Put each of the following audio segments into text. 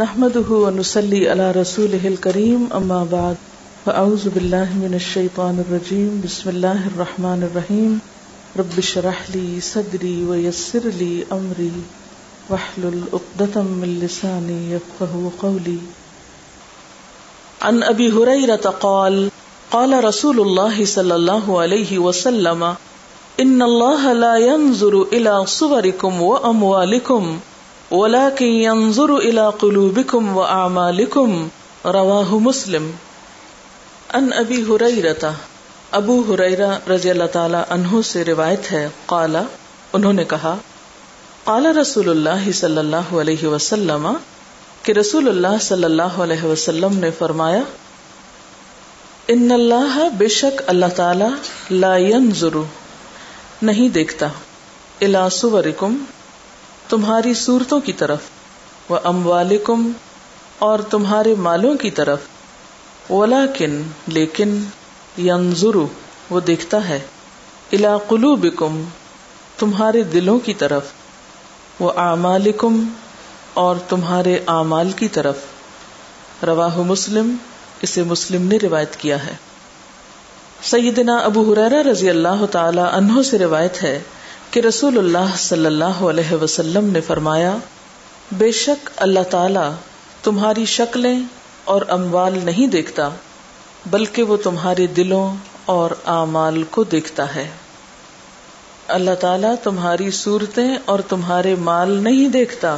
نحمده ونسلي على رسوله الكريم أما بعد فأعوذ بالله من الشيطان الرجيم بسم الله الرحمن الرحيم رب اشرح لي صدري ويسر لي أمري واحلل عقدة من لساني يفقه قولي عن أبي هريرة قال قال رسول الله صلى الله عليه وسلم إن الله لا ينظر إلى صوركم وأموالكم ولكن ينظر الى قلوبكم واعمالكم رواه مسلم. ان ابی ہریرہ ابو ہریرہ رضی اللہ تعالی عنہ سے روایت ہے، قال، انہوں نے کہا، قال رسول اللہ صلی اللہ علیہ وسلم کہ رسول اللہ صلی اللہ علیہ وسلم نے فرمایا، ان اللہ بے شک اللہ تعالی لا ينظر نہیں دیکھتا الى صورکم تمہاری صورتوں کی طرف وہ اموالکم اور تمہارے مالوں کی طرف۔ ولیکن لیکن ینظرو وہ دیکھتا ہے۔ الا قلوبکم تمہارے دلوں کی طرف۔ وہ اعمالکم اور تمہارے اعمال کی طرف۔ رواہ مسلم، اسے مسلم نے روایت کیا ہے۔ سیدنا ابو حریرہ رضی اللہ تعالی عنہ سے روایت ہے کہ رسول اللہ صلی اللہ علیہ وسلم نے فرمایا، بے شک اللہ تعالی تمہاری شکلیں اور اموال نہیں دیکھتا، بلکہ وہ تمہارے دلوں اور اعمال کو دیکھتا ہے۔ اللہ تعالیٰ تمہاری صورتیں اور تمہارے مال نہیں دیکھتا،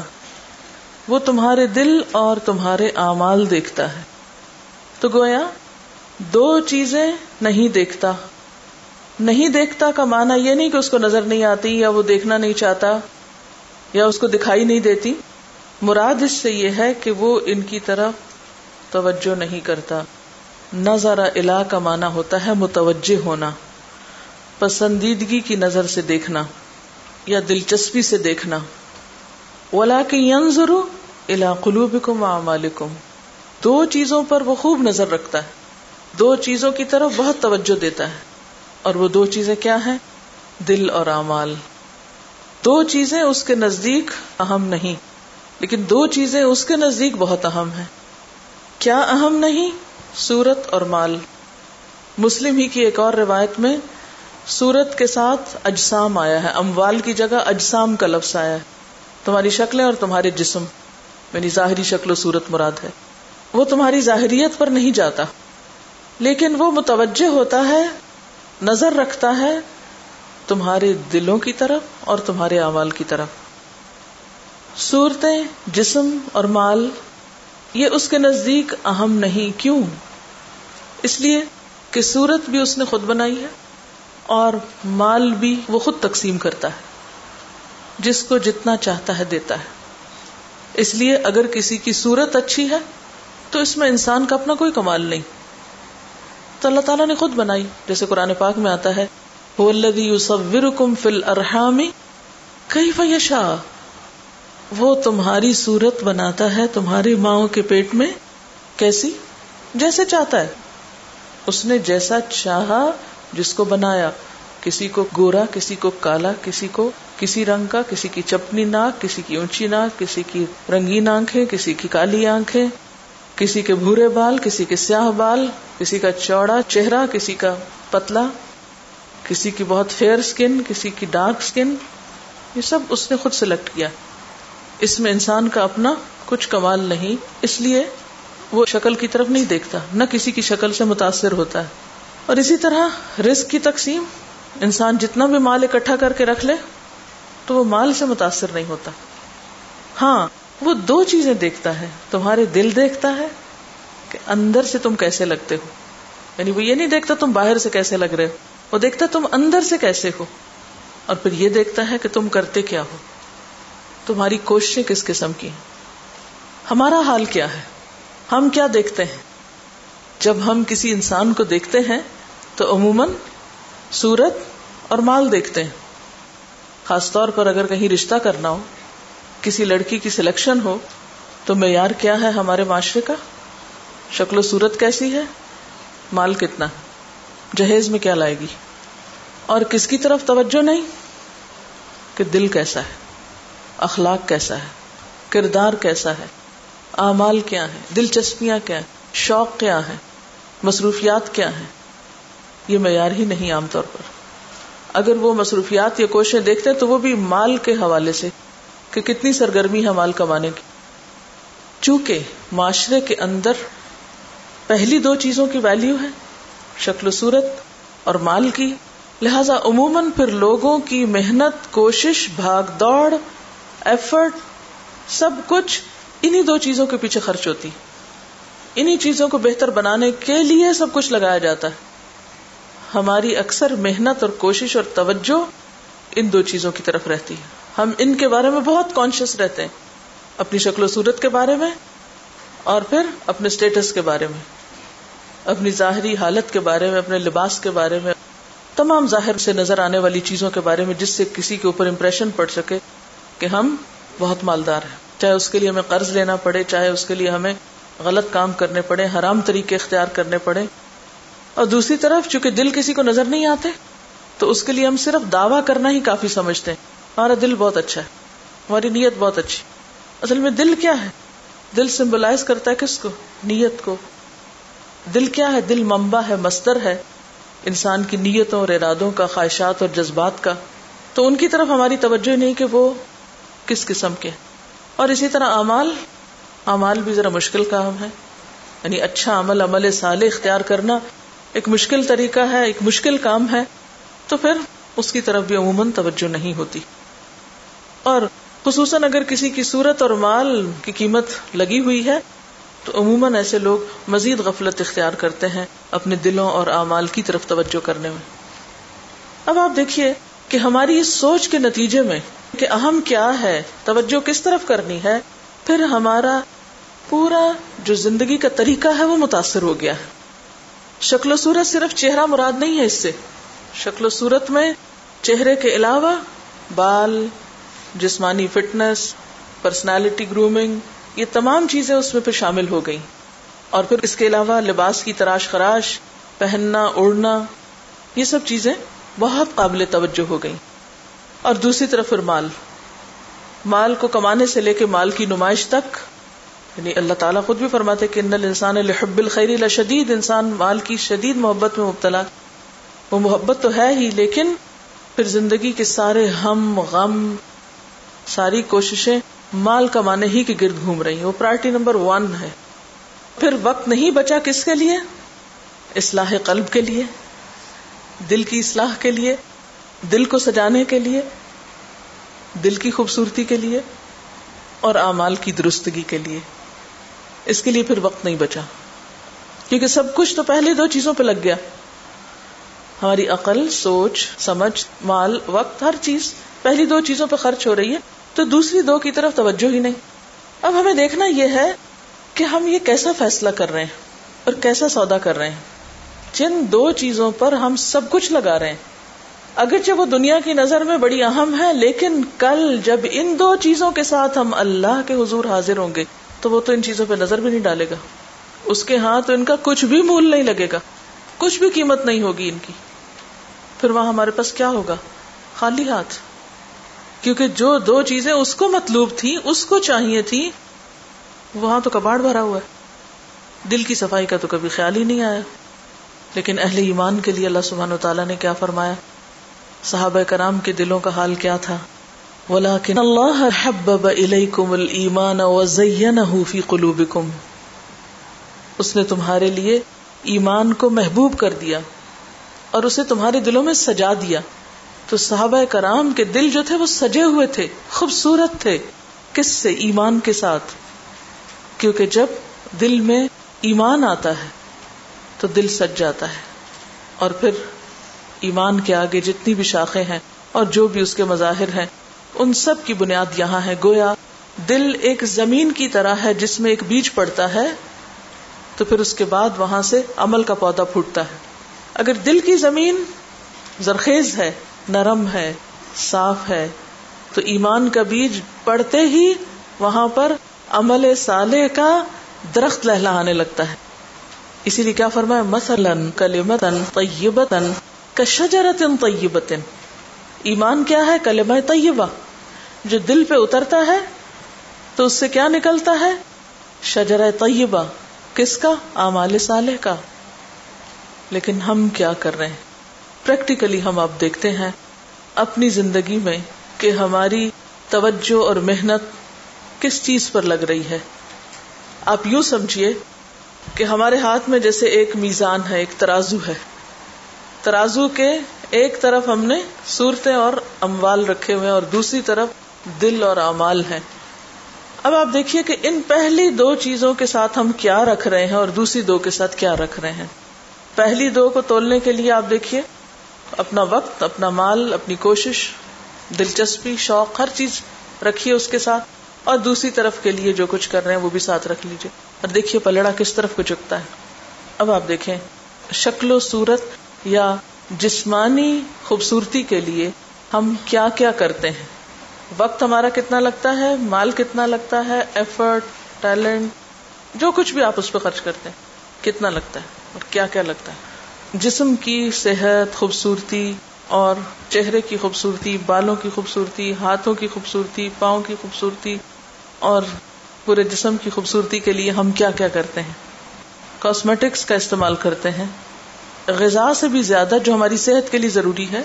وہ تمہارے دل اور تمہارے اعمال دیکھتا ہے۔ تو گویا، دو چیزیں نہیں دیکھتا۔ نہیں دیکھتا کا معنی یہ نہیں کہ اس کو نظر نہیں آتی یا وہ دیکھنا نہیں چاہتا یا اس کو دکھائی نہیں دیتی۔ مراد اس سے یہ ہے کہ وہ ان کی طرف توجہ نہیں کرتا۔ نظر الا کا معنی ہوتا ہے متوجہ ہونا، پسندیدگی کی نظر سے دیکھنا یا دلچسپی سے دیکھنا۔ ولا کہ ضرور الا قلوبکم وعمالکم دو چیزوں پر وہ خوب نظر رکھتا ہے۔ دو چیزوں کی طرف بہت توجہ دیتا ہے۔ اور وہ دو چیزیں کیا ہیں؟ دل اور اعمال۔ دو چیزیں اس کے نزدیک اہم نہیں، لیکن دو چیزیں اس کے نزدیک بہت اہم ہیں۔ کیا اہم نہیں؟ سورت اور مال۔ مسلم ہی کی ایک اور روایت میں سورت کے ساتھ اجسام آیا ہے۔ اموال کی جگہ اجسام کا لفظ آیا ہے۔ تمہاری شکلیں اور تمہارے جسم۔ یعنی ظاہری شکل و صورت مراد ہے۔ وہ تمہاری ظاہریت پر نہیں جاتا، لیکن وہ متوجہ ہوتا ہے نظر رکھتا ہے تمہارے دلوں کی طرف اور تمہارے اعمال کی طرف۔ صورتیں، جسم اور مال، یہ اس کے نزدیک اہم نہیں، کیوں؟ اس لیے کہ صورت بھی اس نے خود بنائی ہے اور مال بھی وہ خود تقسیم کرتا ہے، جس کو جتنا چاہتا ہے دیتا ہے۔ اس لیے اگر کسی کی صورت اچھی ہے تو اس میں انسان کا اپنا کوئی کمال نہیں۔ تو اللہ تعالیٰ نے خود بنائی۔ جیسے قرآن پاک میں آتا ہے وہ تمہاری صورت بناتا ہے تمہاری ماؤں کے پیٹ میں کیسی؟ جیسے چاہتا ہے۔ اس نے جیسا چاہا جس کو بنایا۔ کسی کو گورا، کسی کو کالا، کسی کو کسی رنگ کا، کسی کی چپنی ناک، کسی کی اونچی ناک، کسی کی رنگین آنکھیں، کسی کی کالی آنکھیں۔ کسی کے بھورے بال، کسی کے سیاہ بال، کسی کا چوڑا چہرہ، کسی کا پتلا، کسی کی بہت فیئر اسکن کسی کی ڈارک اسکن یہ سب اس نے خود سلیکٹ کیا۔ اس میں انسان کا اپنا کچھ کمال نہیں، اس لیے وہ شکل کی طرف نہیں دیکھتا، نہ کسی کی شکل سے متاثر ہوتا ہے۔ اور اسی طرح رسک کی تقسیم، انسان جتنا بھی مال اکٹھا کر کے رکھ لے، تو وہ مال سے متاثر نہیں ہوتا۔ ہاں وہ دو چیزیں دیکھتا ہے، تمہارے دل دیکھتا ہے کہ اندر سے تم کیسے لگتے ہو۔ یعنی وہ یہ نہیں دیکھتا تم باہر سے کیسے لگ رہے ہو، وہ دیکھتا تم اندر سے کیسے ہو۔ اور پھر یہ دیکھتا ہے کہ تم کرتے کیا ہو۔ تمہاری کوششیں کس قسم کی ہیں؟ ہمارا حال کیا ہے؟ ہم کیا دیکھتے ہیں؟ جب ہم کسی انسان کو دیکھتے ہیں تو عموماً سورت اور مال دیکھتے ہیں۔ خاص طور پر اگر کہیں رشتہ کرنا ہو کسی لڑکی کی سلیکشن ہو، تو معیار کیا ہے ہمارے معاشرے کا؟ شکل و صورت کیسی ہے؟ مال کتنا؟ جہیز میں کیا لائے گی؟ اور کس کی طرف توجہ نہیں؟ کہ دل کیسا ہے؟ اخلاق کیسا ہے؟ کردار کیسا ہے؟ اعمال کیا ہیں؟ دلچسپیاں کیا ہیں؟ شوق کیا ہیں؟ مصروفیات کیا ہیں؟ یہ معیار ہی نہیں عام طور پر۔ اگر وہ مصروفیات یا کوششیں دیکھتے تو وہ بھی مال کے حوالے سے کہ کتنی سرگرمی ہے مال کمانے کی۔ چونکہ معاشرے کے اندر پہلی دو چیزوں کی ویلیو ہے، شکل و صورت اور مال کی۔ لہذا عموماً پھر لوگوں کی محنت، کوشش، بھاگ دوڑ ایفرٹ سب کچھ انہی دو چیزوں کے پیچھے خرچ ہوتی۔ انہی چیزوں کو بہتر بنانے کے لیے سب کچھ لگایا جاتا ہے۔ ہماری اکثر محنت اور کوشش اور توجہ ان دو چیزوں کی طرف رہتی ہے۔ ہم ان کے بارے میں بہت کانشیس رہتے ہیں۔ اپنی شکل و صورت کے بارے میں اور پھر اپنے اسٹیٹس کے بارے میں۔ اپنی ظاہری حالت کے بارے میں، اپنے لباس کے بارے میں۔ تمام ظاہر سے نظر آنے والی چیزوں کے بارے میں جس سے کسی کے اوپر امپریشن پڑ سکے کہ ہم بہت مالدار ہیں۔ چاہے اس کے لیے ہمیں قرض لینا پڑے، چاہے اس کے لیے ہمیں غلط کام کرنے پڑے، حرام طریقے اختیار کرنے پڑے۔ اور دوسری طرف، چونکہ دل کسی کو نظر نہیں آتے، تو اس کے لیے ہم صرف دعوی کرنا ہی کافی سمجھتے ہیں۔ ہمارا دل بہت اچھا ہے، ہماری نیت بہت اچھی۔ اصل میں دل کیا ہے؟ دل سمبلائز کرتا ہے کس کو؟ نیت کو۔ دل کیا ہے؟ دل ممبا ہے مستر ہے۔ انسان کی نیتوں اور ارادوں کا، خواہشات اور جذبات کا۔ تو ان کی طرف ہماری توجہ نہیں کہ وہ کس قسم کے اور اسی طرح امال امال بھی ذرا مشکل کام ہے۔ یعنی اچھا عمل عمل سال اختیار کرنا ایک مشکل طریقہ ہے، ایک مشکل کام ہے۔ تو پھر اس کی طرف بھی عموماً توجہ نہیں ہوتی۔ اور خصوصاً اگر کسی کی صورت اور مال کی قیمت لگی ہوئی ہے، تو عموماً ایسے لوگ مزید غفلت اختیار کرتے ہیں اپنے دلوں اور اعمال کی طرف توجہ کرنے میں۔ اب آپ دیکھیے کہ ہماری اس سوچ کے نتیجے میں کہ اہم کیا ہے، توجہ کس طرف کرنی ہے، پھر ہمارا پورا جو زندگی کا طریقہ ہے وہ متاثر ہو گیا ہے۔ شکل و صورت صرف چہرہ مراد نہیں ہے اس سے۔ شکل و صورت میں چہرے کے علاوہ بال جسمانی فٹنس، پرسنالٹی گرومنگ، یہ تمام چیزیں اس میں پھر شامل ہو گئی اور پھر اس کے علاوہ لباس کی تراش خراش، پہننا اڑنا یہ سب چیزیں بہت قابل توجہ ہو گئی اور دوسری طرف پھر مال۔ مال کو کمانے سے لے کے مال کی نمائش تک یعنی اللہ تعالیٰ خود بھی فرماتے کہ ان انسان الحب الخیری لشدید انسان مال کی شدید محبت میں مبتلا۔ وہ محبت تو ہے ہی، لیکن پھر زندگی کے سارے ہم، غم ساری کوششیں مال کمانے ہی کے گرد گھوم رہی ہیں۔ وہ پرائرٹی نمبر ون ہے۔ پھر وقت نہیں بچا کس کے لیے؟ اصلاح قلب کے لیے، دل کی اصلاح کے لیے، دل کو سجانے کے لیے، دل کی خوبصورتی کے لیے اور اعمال کی درستگی کے لیے۔ اس کے لیے پھر وقت نہیں بچا۔ کیونکہ سب کچھ تو پہلے دو چیزوں پہ لگ گیا۔ ہماری عقل، سوچ، سمجھ، مال، وقت، ہر چیز پہلی دو چیزوں پہ خرچ ہو رہی ہے۔ تو دوسری دو کی طرف توجہ ہی نہیں۔ اب ہمیں دیکھنا یہ ہے کہ ہم یہ کیسا فیصلہ کر رہے ہیں اور کیسا سودا کر رہے ہیں۔ جن دو چیزوں پر ہم سب کچھ لگا رہے ہیں۔ اگرچہ وہ دنیا کی نظر میں بڑی اہم ہے لیکن کل جب ان دو چیزوں کے ساتھ ہم اللہ کے حضور حاضر ہوں گے، تو وہ تو ان چیزوں پہ نظر بھی نہیں ڈالے گا۔ اس کے ہاں تو ان کا کچھ بھی مول نہیں لگے گا۔ کچھ بھی قیمت نہیں ہوگی ان کی۔ پھر وہاں ہمارے پاس کیا ہوگا؟ خالی ہاتھ۔ کیونکہ جو دو چیزیں اس کو مطلوب تھی اس کو چاہیے تھی وہاں تو کباڑ بھرا ہوا ہے۔ دل کی صفائی کا تو کبھی خیال ہی نہیں آیا۔ لیکن اہل ایمان کے لیے اللہ سبحانہ و تعالیٰ نے کیا فرمایا؟ صحابہ کرام کے دلوں کا حال کیا تھا؟ ولیکن اللہ حبب الیکم الایمان وزینہ فی قلوبکم اس نے تمہارے لیے ایمان کو محبوب کر دیا اور اسے تمہارے دلوں میں سجا دیا۔ تو صحابہ کرام کے دل جو تھے وہ سجے ہوئے تھے، خوبصورت تھے۔ کس سے؟ ایمان کے ساتھ۔ کیونکہ جب دل میں ایمان آتا ہے، تو دل سج جاتا ہے۔ اور پھر ایمان کے آگے جتنی بھی شاخیں ہیں اور جو بھی اس کے مظاہر ہیں، ان سب کی بنیاد یہاں ہے۔ گویا دل ایک زمین کی طرح ہے، جس میں ایک بیج پڑتا ہے، تو پھر اس کے بعد وہاں سے عمل کا پودا پھوٹتا ہے۔ اگر دل کی زمین زرخیز ہے نرم ہے، صاف ہے۔ تو ایمان کا بیج پڑتے ہی وہاں پر عمل سالے کا درخت لہلانے لگتا ہے۔ اسی لیے کیا فرمایا؟ مثلاً کلمتن طیبتن کشجرت طیبت ایمان کیا ہے؟ کلمہ طیبہ۔ جو دل پہ اترتا ہے، تو اس سے کیا نکلتا ہے؟ شجر طیبہ۔ کس کا؟ اعمال صالح کا۔ لیکن ہم کیا کر رہے ہیں؟ پریکٹیکلی ہم اب دیکھتے ہیں اپنی زندگی میں کہ ہماری توجہ اور محنت کس چیز پر لگ رہی ہے۔ آپ یوں سمجھیے کہ ہمارے ہاتھ میں جیسے ایک میزان ہے، ایک ترازو ہے۔ ترازو کے ایک طرف ہم نے صورتیں اور اموال رکھے ہوئے اور دوسری طرف دل اور امال ہیں۔ اب آپ دیکھیے کہ ان پہلی دو چیزوں کے ساتھ ہم کیا رکھ رہے ہیں اور دوسری دو کے ساتھ کیا رکھ رہے ہیں۔ پہلی دو کو تولنے کے لیے آپ دیکھیے۔ اپنا وقت، اپنا مال، اپنی کوشش، دلچسپی، شوق، ہر چیز رکھیے اس کے ساتھ۔ اور دوسری طرف کے لیے جو کچھ کر رہے ہیں وہ بھی ساتھ رکھ لیجیے اور دیکھیے پلڑا کس طرف کو جھکتا ہے۔ اب آپ دیکھیں، شکل و صورت یا جسمانی خوبصورتی کے لیے ہم کیا کیا کرتے ہیں۔ وقت ہمارا کتنا لگتا ہے، مال کتنا لگتا ہے ایفرٹ ٹیلنٹ جو کچھ بھی آپ اس پہ خرچ کرتے ہیں، کتنا لگتا ہے اور کیا کیا لگتا ہے۔ جسم کی صحت خوبصورتی اور چہرے کی خوبصورتی، بالوں کی خوبصورتی، ہاتھوں کی خوبصورتی، پاؤں کی خوبصورتی اور پورے جسم کی خوبصورتی کے لیے ہم کیا کیا کرتے ہیں؟ کاسمیٹکس کا استعمال کرتے ہیں۔ غذا سے بھی زیادہ جو ہماری صحت کے لیے ضروری ہے۔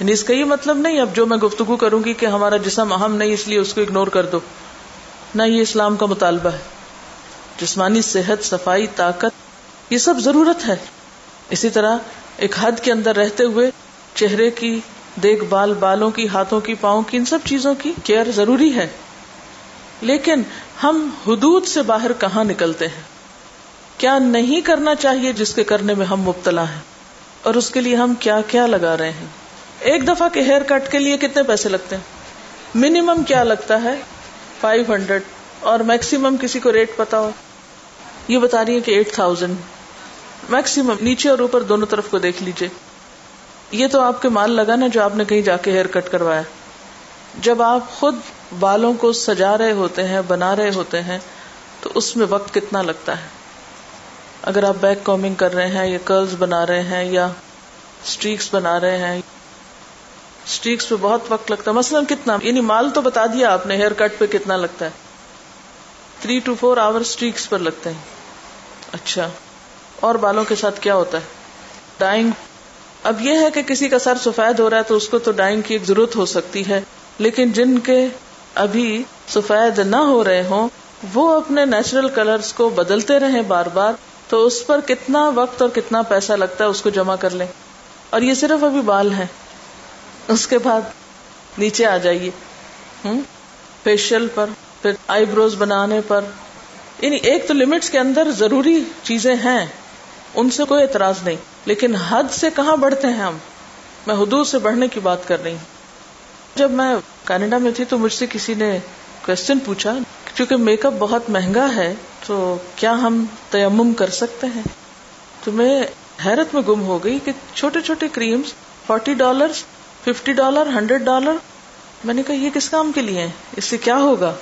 یعنی اس کا یہ مطلب نہیں اب جو میں گفتگو کروں گی کہ ہمارا جسم اہم نہیں اس لیے اس کو اگنور کر دو۔ نہ یہ اسلام کا مطالبہ ہے۔ جسمانی صحت، صفائی، طاقت، یہ سب ضرورت ہے۔ اسی طرح ایک حد کے اندر رہتے ہوئے چہرے کی دیکھ بھال، بالوں کی، ہاتھوں کی، پاؤں کی، ان سب چیزوں کی کیئر ضروری ہے۔ لیکن ہم حدود سے باہر کہاں نکلتے ہیں؟ کیا نہیں کرنا چاہیے جس کے کرنے میں ہم مبتلا ہیں؟ اور اس کے لیے ہم کیا کیا لگا رہے ہیں؟ ایک دفعہ کے ہیئر کٹ کے لیے کتنے پیسے لگتے ہیں؟ منیمم کیا لگتا ہے؟ فائیو ہنڈریڈ اور میکسیمم کسی کو ریٹ پتا ہو؟ یہ بتا رہی ہے کہ ایٹ تھاؤزینڈ۔ میکسیمم نیچے اور اوپر دونوں طرف کو دیکھ لیجیے یہ تو آپ کے مال لگا نا جو آپ نے کہیں جا کے ہیئر کٹ کروایا۔ جب آپ خود بالوں کو سجا رہے ہوتے ہیں، بنا رہے ہوتے ہیں، تو اس میں وقت کتنا لگتا ہے؟ اگر آپ بیک کامنگ کر رہے ہیں یا کرلز بنا رہے ہیں یا اسٹریکس بنا رہے ہیں اسٹریکس پہ بہت وقت لگتا ہے۔ مثلاً کتنا یعنی مال تو بتا دیا آپ نے ہیئر کٹ پہ کتنا لگتا ہے۔ Three to four hour streaks پر لگتے ہیں۔ اچھا۔ اور بالوں کے ساتھ کیا ہوتا ہے؟ ڈائنگ اب یہ ہے کہ کسی کا سر سفید ہو رہا ہے تو اس کو تو ڈائنگ کی ایک ضرورت ہو سکتی ہے، لیکن جن کے ابھی سفید نہ ہو رہے ہوں، وہ اپنے نیچرل کلرز کو بدلتے رہے بار بار، تو اس پر کتنا وقت اور کتنا پیسہ لگتا ہے اس کو جمع کر لیں۔ اور یہ صرف ابھی بال ہے اس کے بعد نیچے آ جائیے۔ ہوں فیشیل پر، پھر آئی بروز بنانے پر۔ یعنی ایک تو لمٹس کے اندر ضروری چیزیں ہیں۔ ان سے کوئی اعتراض نہیں۔ لیکن حد سے کہاں بڑھتے ہیں ہم؟ میں حدود سے بڑھنے کی بات کر رہی ہوں۔ جب میں کینیڈا میں تھی تو مجھ سے کسی نے کوشچن پوچھا، کیونکہ میک اپ بہت مہنگا ہے، تو کیا ہم تیمم کر سکتے ہیں؟ تو میں حیرت میں گم ہو گئی کہ چھوٹے چھوٹے creams, forty dollar fifty dollar, hundred dollar, میں نے کہا یہ کس کام کے لیے اس سے کیا ہوگا؟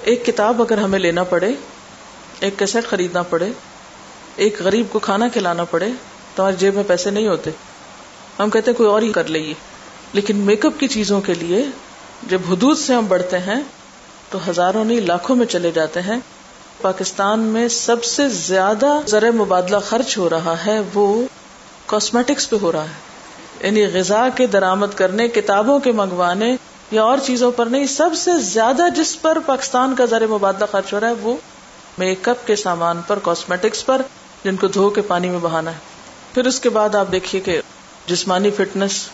ایک کتاب اگر ہمیں لینا پڑے، ایک کیسٹ خریدنا پڑے ایک غریب کو کھانا کھلانا پڑے تو ہماری جیب میں پیسے نہیں ہوتے۔ ہم کہتے کوئی اور ہی کر لیے لیکن میک اپ کی چیزوں کے لیے جب حدود سے ہم بڑھتے ہیں تو ہزاروں نہیں، لاکھوں میں چلے جاتے ہیں۔ پاکستان میں سب سے زیادہ زر مبادلہ خرچ ہو رہا ہے، وہ کاسمیٹکس پہ ہو رہا ہے۔ یعنی غذا کے درامد کرنے، کتابوں کے منگوانے یا اور چیزوں پر نہیں، سب سے زیادہ جس پر پاکستان کا زر مبادلہ خرچ ہو رہا ہے وہ میک اپ کے سامان پر کاسمیٹکس پر۔ جن کو دھو کے پانی میں بہانا ہے۔ پھر اس کے بعد آپ دیکھیے کہ جسمانی فٹنس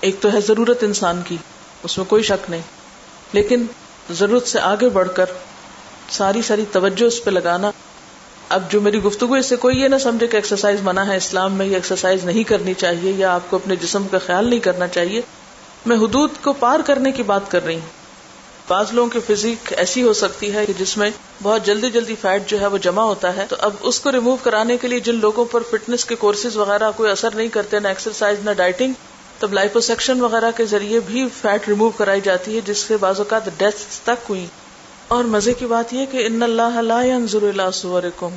ایک تو ہے ضرورت انسان کی، اس میں کوئی شک نہیں۔ لیکن ضرورت سے آگے بڑھ کر ساری ساری توجہ اس پہ لگانا۔ اب جو میری گفتگو اس سے کوئی یہ نہ سمجھے کہ ایکسرسائز منع ہے اسلام میں، یہ ایکسرسائز نہیں کرنی چاہیے یا آپ کو اپنے جسم کا خیال نہیں کرنا چاہیے۔ میں حدود کو پار کرنے کی بات کر رہی ہوں۔ بعض لوگوں کی فزیک ایسی ہو سکتی ہے کہ جس میں بہت جلدی جلدی فیٹ جو ہے وہ جمع ہوتا ہے، تو اب اس کو ریمو کرانے کے لیے جن لوگوں پر فٹنس کے کورسز وغیرہ کوئی اثر نہیں کرتے، نہ ایکسرسائز نہ ڈائٹنگ تب لائفو سیکشن وغیرہ کے ذریعے بھی فیٹ ریمو کرائی جاتی ہے، جس سے بعض اوقات ڈیتھ تک ہوئی۔ اور مزے کی بات یہ کہ ان اللہ لا ينظر الى صورکم۔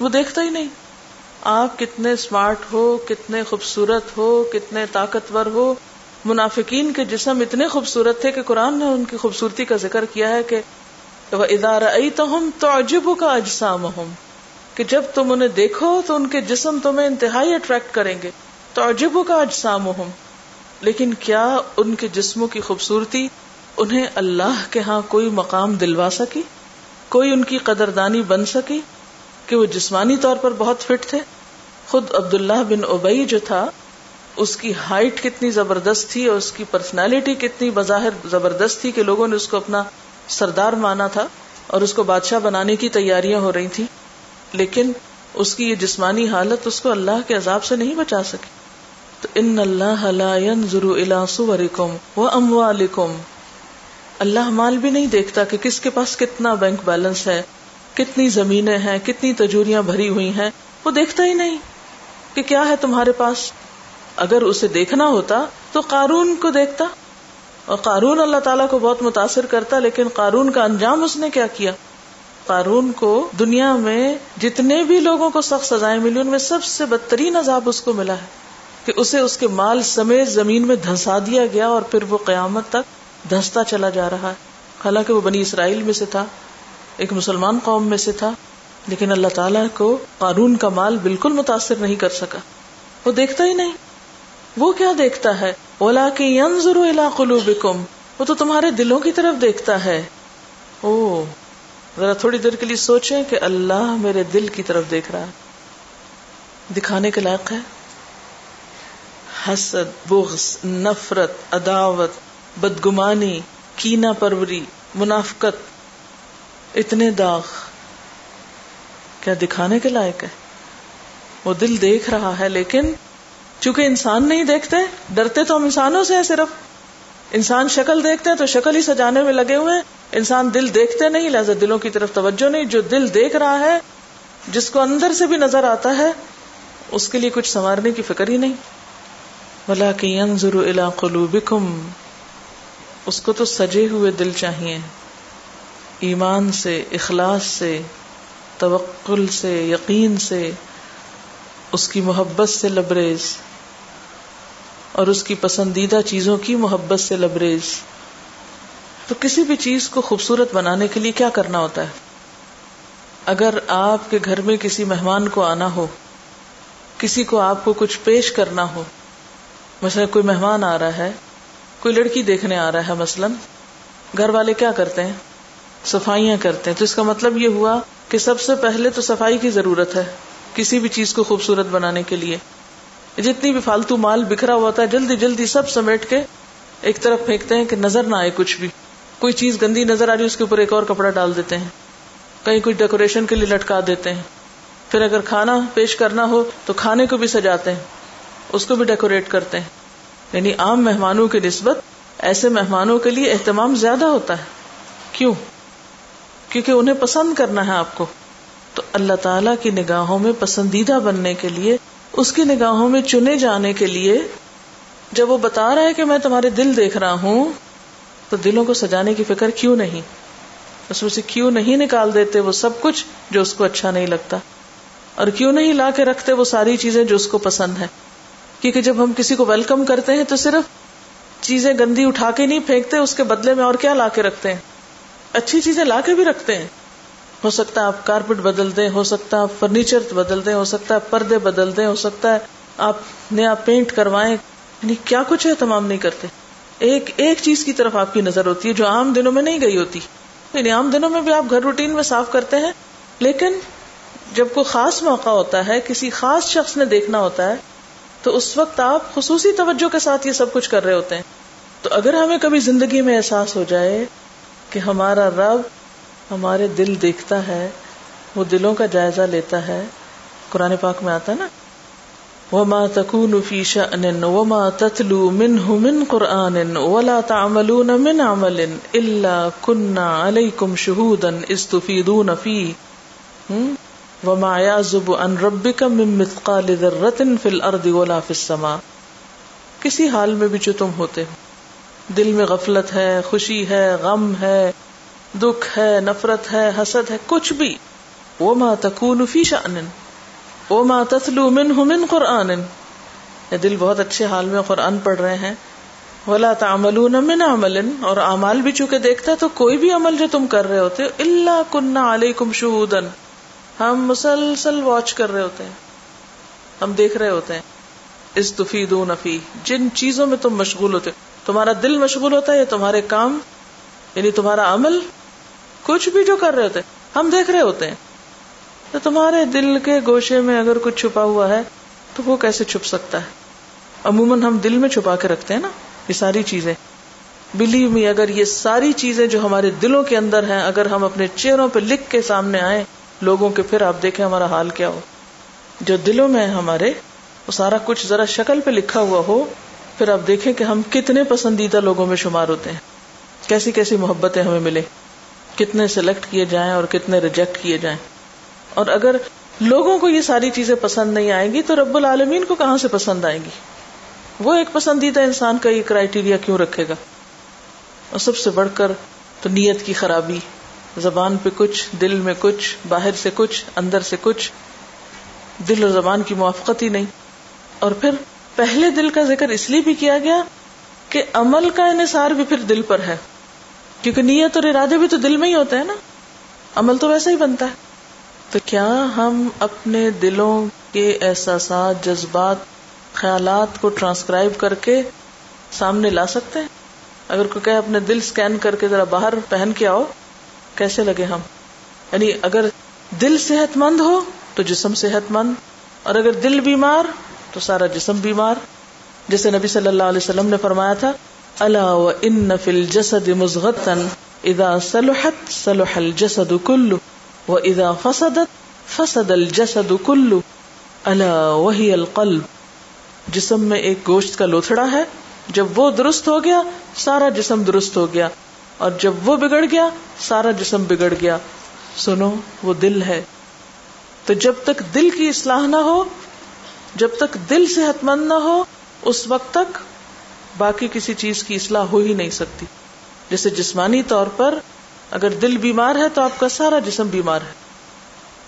وہ دیکھتا ہی نہیں۔ آپ کتنے اسمارٹ ہو، کتنے خوبصورت ہو، کتنے طاقتور ہو منافقین کے جسم اتنے خوبصورت تھے کہ قرآن نے ان کی خوبصورتی کا ذکر کیا ہے کہ وہ ادارہ تو ہم تو عجب کا اجسام ہوں کہ جب تم انہیں دیکھو تو ان کے جسم تمہیں انتہائی اٹریکٹ کریں گے تو عجب کا اجسام ہوں لیکن کیا ان کے جسموں کی خوبصورتی انہیں اللہ کے ہاں کوئی مقام دلوا سکی؟ کوئی ان کی قدردانی بن سکی کہ وہ جسمانی طور پر بہت فٹ تھے؟ خود عبداللہ بن اوبئی جو تھا اس کی ہائٹ کتنی زبردست تھی اور اس کی پرسنالٹی کتنی بظاہر زبردست تھی کہ لوگوں نے اس کو اپنا سردار مانا تھا اور اس کو بادشاہ بنانے کی تیاریاں ہو رہی تھی لیکن اس کی یہ جسمانی حالت اس کو اللہ کے عذاب سے نہیں بچا سکی۔ تو ان اللہ اللہ مال بھی نہیں دیکھتا کہ کس کے پاس کتنا بینک بیلنس ہے، کتنی زمینیں ہیں، کتنی تجوریاں بھری ہوئی ہیں۔ وہ دیکھتا ہی نہیں کہ کیا ہے تمہارے پاس۔ اگر اسے دیکھنا ہوتا تو قارون کو دیکھتا اور قارون اللہ تعالیٰ کو بہت متاثر کرتا، لیکن قارون کا انجام اس نے کیا کیا؟ قارون کو دنیا میں جتنے بھی لوگوں کو سخت سزائیں ملی، ان میں سب سے بدترین عذاب اس کو ملا ہے کہ اسے اس کے مال سمیت زمین میں دھسا دیا گیا اور پھر وہ قیامت تک دھستا چلا جا رہا ہے۔ حالانکہ وہ بنی اسرائیل میں سے تھا، ایک مسلمان قوم میں سے تھا، لیکن اللہ تعالیٰ کو قارون کا مال بالکل متاثر نہیں کر سکا۔ وہ دیکھتا ہی نہیں۔ وہ کیا دیکھتا ہے؟ اولا کے قلوبکم وہ تو تمہارے دلوں کی طرف دیکھتا ہے۔ او ذرا تھوڑی دیر کے لیے سوچیں کہ اللہ میرے دل کی طرف دیکھ رہا ہے۔ دکھانے کے لائق ہے؟ حسد، بغض، نفرت، عداوت، بدگمانی، کینا پروری، منافقت، اتنے داغ۔ کیا دکھانے کے لائق ہے؟ وہ دل دیکھ رہا ہے لیکن چونکہ انسان نہیں دیکھتے، ڈرتے تو ہم انسانوں سے ہیں صرف۔ انسان شکل دیکھتے ہیں تو شکل ہی سجانے میں لگے ہوئے انسان دل دیکھتے نہیں، لہٰذا دلوں کی طرف توجہ نہیں۔ جو دل دیکھ رہا ہے، جس کو اندر سے بھی نظر آتا ہے، اس کے لیے کچھ سنوارنے کی فکر ہی نہیں۔ بلا کہ اس کو تو سجے ہوئے دل چاہیے۔ ایمان سے، اخلاص سے، توکل سے، یقین سے، اس کی محبت سے لبریز۔ اور اس کی پسندیدہ چیزوں کی محبت سے لبریز۔ تو کسی بھی چیز کو خوبصورت بنانے کے لیے کیا کرنا ہوتا ہے؟ اگر آپ کے گھر میں کسی مہمان کو آنا ہو، کسی کو آپ کو کچھ پیش کرنا ہو، مثلا کوئی مہمان آ رہا ہے، کوئی لڑکی دیکھنے آ رہا ہے مثلا، گھر والے کیا کرتے ہیں؟ صفائیاں کرتے ہیں۔ تو اس کا مطلب یہ ہوا کہ سب سے پہلے تو صفائی کی ضرورت ہے کسی بھی چیز کو خوبصورت بنانے کے لیے۔ جتنی بھی فالتو مال بکھرا ہوا ہوتا ہے، جلدی جلدی سب سمیٹ کے ایک طرف پھینکتے ہیں کہ نظر نہ آئے کچھ بھی۔ کوئی چیز گندی نظر آ رہی ہے، اس کے اوپر ایک اور کپڑا ڈال دیتے ہیں۔ کہیں کچھ ڈیکوریشن کے لیے لٹکا دیتے ہیں۔ پھر اگر کھانا پیش کرنا ہو تو کھانے کو بھی سجاتے ہیں، اس کو بھی ڈیکوریٹ کرتے ہیں۔ یعنی عام مہمانوں کی نسبت ایسے مہمانوں کے لیے اہتمام زیادہ ہوتا ہے۔ کیوں؟ کیونکہ انہیں پسند کرنا ہے آپ کو۔ تو اللہ تعالی کی نگاہوں میں پسندیدہ بننے کے لیے اس کی نگاہوں میں چنے جانے کے لیے جب وہ بتا رہا ہے کہ میں تمہارے دل دیکھ رہا ہوں، تو دلوں کو سجانے کی فکر کیوں نہیں؟ اس میں سے کیوں نہیں نکال دیتے وہ سب کچھ جو اس کو اچھا نہیں لگتا؟ اور کیوں نہیں لا کے رکھتے وہ ساری چیزیں جو اس کو پسند ہے کیونکہ جب ہم کسی کو ویلکم کرتے ہیں تو صرف چیزیں گندی اٹھا کے نہیں پھینکتے، اس کے بدلے میں اور کیا لا کے رکھتے ہیں؟ اچھی چیزیں لا کے بھی رکھتے ہیں۔ ہو سکتا ہے آپ کارپیٹ بدل دیں، ہو سکتا ہے آپ فرنیچر بدل دیں، ہو سکتا ہے پردے بدل دیں، ہو سکتا ہے آپ نیا پینٹ کروائیں۔ یعنی کیا کچھ ہے تمام نہیں کرتے۔ ایک ایک چیز کی طرف آپ کی نظر ہوتی ہے جو عام دنوں میں نہیں گئی ہوتی۔ یعنی عام دنوں میں بھی آپ گھر روٹین میں صاف کرتے ہیں، لیکن جب کوئی خاص موقع ہوتا ہے، کسی خاص شخص نے دیکھنا ہوتا ہے، تو اس وقت آپ خصوصی توجہ کے ساتھ یہ سب کچھ کر رہے ہوتے ہیں۔ تو اگر ہمیں کبھی زندگی میں احساس ہو جائے کہ ہمارا رب ہمارے دل دیکھتا ہے، وہ دلوں کا جائزہ لیتا ہے۔ قرآن پاک میں آتا ہے نا؟ وما تكون في شأن وما تتلو منه من قرآن ولا تعملون من عمل إلا كنا عليكم شهودا استفيدون فيه۔ وما يعزب عن ربك من مثقال ذرة في الأرض ولا في السماء۔ کسی حال میں بھی جو تم ہوتے ہو۔ دل میں غفلت ہے، خوشی ہے، غم ہے دکھ ہے، نفرت ہے، حسد ہے، کچھ بھی۔ وہ ماں تکون فی شان وہ ماں تسلو من من قرآن دل، بہت اچھے حال میں قرآن پڑھ رہے ہیں۔ ولا تعملون من عمل۔ اور اعمال بھی چونکہ دیکھتا ہے، تو کوئی بھی عمل جو تم کر رہے ہوتے اللہ کننا علیکم شہودن ہم مسلسل واچ کر رہے ہوتے ہیں۔ ہم دیکھ رہے ہوتے ہیں۔ استفیدون فی جن چیزوں میں تم مشغول ہوتے، تمہارا دل مشغول ہوتا ہے یا تمہارے کام یعنی تمہارا عمل کچھ بھی جو کر رہے ہوتے ہم دیکھ رہے ہوتے ہیں۔ تو تمہارے دل کے گوشے میں اگر کچھ چھپا ہوا ہے، تو وہ کیسے چھپ سکتا ہے؟ عموماً ہم دل میں چھپا کے رکھتے ہیں نا، یہ ساری چیزیں۔ بلیو می اگر یہ ساری چیزیں جو ہمارے دلوں کے اندر ہیں، اگر ہم اپنے چہروں پہ لکھ کے سامنے آئے لوگوں کے پھر آپ دیکھیں ہمارا حال کیا ہو۔ جو دلوں میں ہمارے، وہ سارا کچھ ذرا شکل پہ لکھا ہوا ہو، پھر آپ دیکھیں کہ ہم کتنے پسندیدہ لوگوں میں شمار ہوتے ہیں۔ کیسی کیسی محبتیں ہمیں ملے کتنے سلیکٹ کیے جائیں اور کتنے ریجیکٹ کیے جائیں۔ اور اگر لوگوں کو یہ ساری چیزیں پسند نہیں آئیں گی تو رب العالمین کو کہاں سے پسند آئیں گی؟ وہ ایک پسندیدہ انسان کا یہ کرائٹیریا کیوں رکھے گا؟ اور سب سے بڑھ کر تو نیت کی خرابی، زبان پہ کچھ، دل میں کچھ، باہر سے کچھ، اندر سے کچھ۔ دل اور زبان کی موافقت ہی نہیں۔ اور پھر پہلے دل کا ذکر اس لیے بھی کیا گیا کہ عمل کا انحصار بھی پھر دل پر ہے۔ کیونکہ نیت اور ارادے بھی تو دل میں ہی ہوتے ہیں نا۔ عمل تو ویسا ہی بنتا ہے۔ تو کیا ہم اپنے دلوں کے احساسات، جذبات، خیالات کو ٹرانسکرائب کر کے سامنے لا سکتے ہیں؟ اگر کوئی کہ اپنے دل اسکین کر کے ذرا باہر پہن کے آؤ، کیسے لگے ہم؟ یعنی اگر دل صحت مند ہو تو جسم صحت مند اور اگر دل بیمار تو سارا جسم بیمار۔ جیسے نبی صلی اللہ علیہ وسلم نے فرمایا تھا اللہ و ان فل جسد مزغتن ادا سلحت سلح الجسد کلو و ادا فسدت فسد الجسد کلو اللہ وہی القلب. جسم میں ایک گوشت کا لوتھڑا ہے، جب وہ درست ہو گیا، سارا جسم درست ہو گیا، اور جب وہ بگڑ گیا، سارا جسم بگڑ گیا۔ سنو، وہ دل ہے۔ تو جب تک دل کی اصلاح نہ ہو، جب تک دل صحت مند نہ ہو، اس وقت تک باقی کسی چیز کی اصلاح ہو ہی نہیں سکتی۔ جیسے جسمانی طور پر اگر دل بیمار ہے تو آپ کا سارا جسم بیمار ہے۔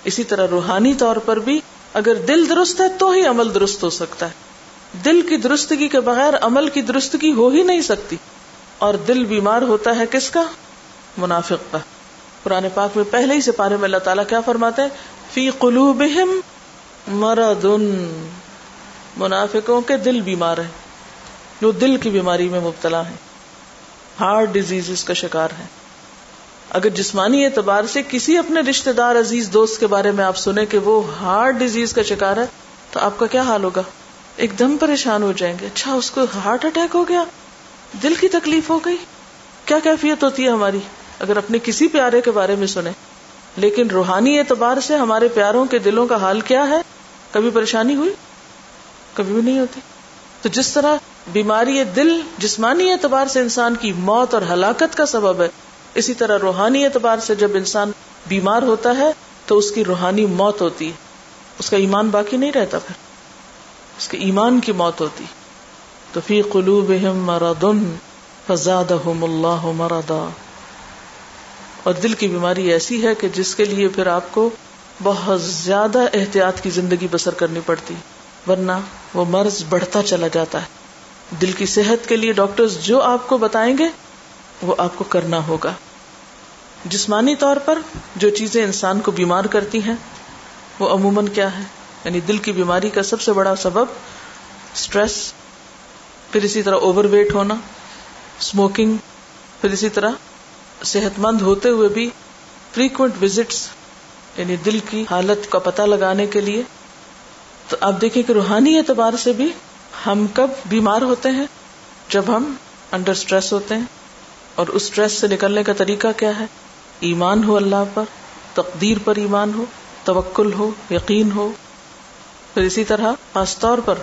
اسی طرح روحانی طور پر بھی اگر دل درست ہے تو ہی عمل درست ہو سکتا ہے۔ دل کی درستگی کے بغیر عمل کی درستگی ہو ہی نہیں سکتی۔ اور دل بیمار ہوتا ہے کس کا؟ منافق کا۔ پرانے پاک میں پہلے ہی سے پارے میں اللہ تعالیٰ کیا فرماتے ہیں؟ فی قلوبہم مرضن منافقوں کے دل بیمار ہیں۔ جو دل کی بیماری میں مبتلا ہے ہارٹ ڈیزیز کا شکار ہے اگر جسمانی اعتبار سے کسی اپنے رشتے دار عزیز دوست کے بارے میں آپ سنیں کہ وہ ہارٹ ڈیزیز کا شکار ہے، تو آپ کا کیا حال ہوگا؟ ایک دم پریشان ہو جائیں گے۔ اچھا اس کو ہارٹ اٹیک ہو گیا؟ دل کی تکلیف ہو گئی؟ کیا کیفیت ہوتی ہے ہماری؟ اگر اپنے کسی پیارے کے بارے میں سنیں۔ لیکن روحانی اعتبار سے ہمارے پیاروں کے دلوں کا حال کیا ہے؟ کبھی پریشانی ہوئی؟ کبھی بھی نہیں ہوتی۔ تو جس طرح بیماری دل، جسمانی اعتبار سے انسان کی موت اور ہلاکت کا سبب ہے۔ اسی طرح روحانی اعتبار سے جب انسان بیمار ہوتا ہے، تو اس کی روحانی موت ہوتی ہے۔ اس کا ایمان باقی نہیں رہتا پھر۔ اس کے ایمان کی موت ہوتی۔ تو فی قلوبہم مرضن فزادہم اللہ مرضا۔ اور دل کی بیماری ایسی ہے کہ جس کے لیے پھر آپ کو بہت زیادہ احتیاط کی زندگی بسر کرنی پڑتی۔ ورنہ وہ مرض بڑھتا چلا جاتا ہے۔ دل کی صحت کے لیے ڈاکٹرز جو آپ کو بتائیں گے، وہ آپ کو کرنا ہوگا۔ جسمانی طور پر جو چیزیں انسان کو بیمار کرتی ہیں، وہ عموماً کیا ہے؟ یعنی دل کی بیماری کا سب سے بڑا سبب اسٹریس پھر اسی طرح اوور ویٹ ہونا اسموکنگ پھر اسی طرح صحت مند ہوتے ہوئے بھی فریکوینٹ وزٹس یعنی دل کی حالت کا پتہ لگانے کے لیے۔ تو آپ دیکھیں کہ روحانی اعتبار سے بھی ہم کب بیمار ہوتے ہیں؟ جب ہم انڈر اسٹریس ہوتے ہیں۔ اور اس اسٹریس سے نکلنے کا طریقہ کیا ہے؟ ایمان ہو اللہ پر، تقدیر پر ایمان ہو، توکل ہو، یقین ہو۔ پھر اسی طرح خاص طور پر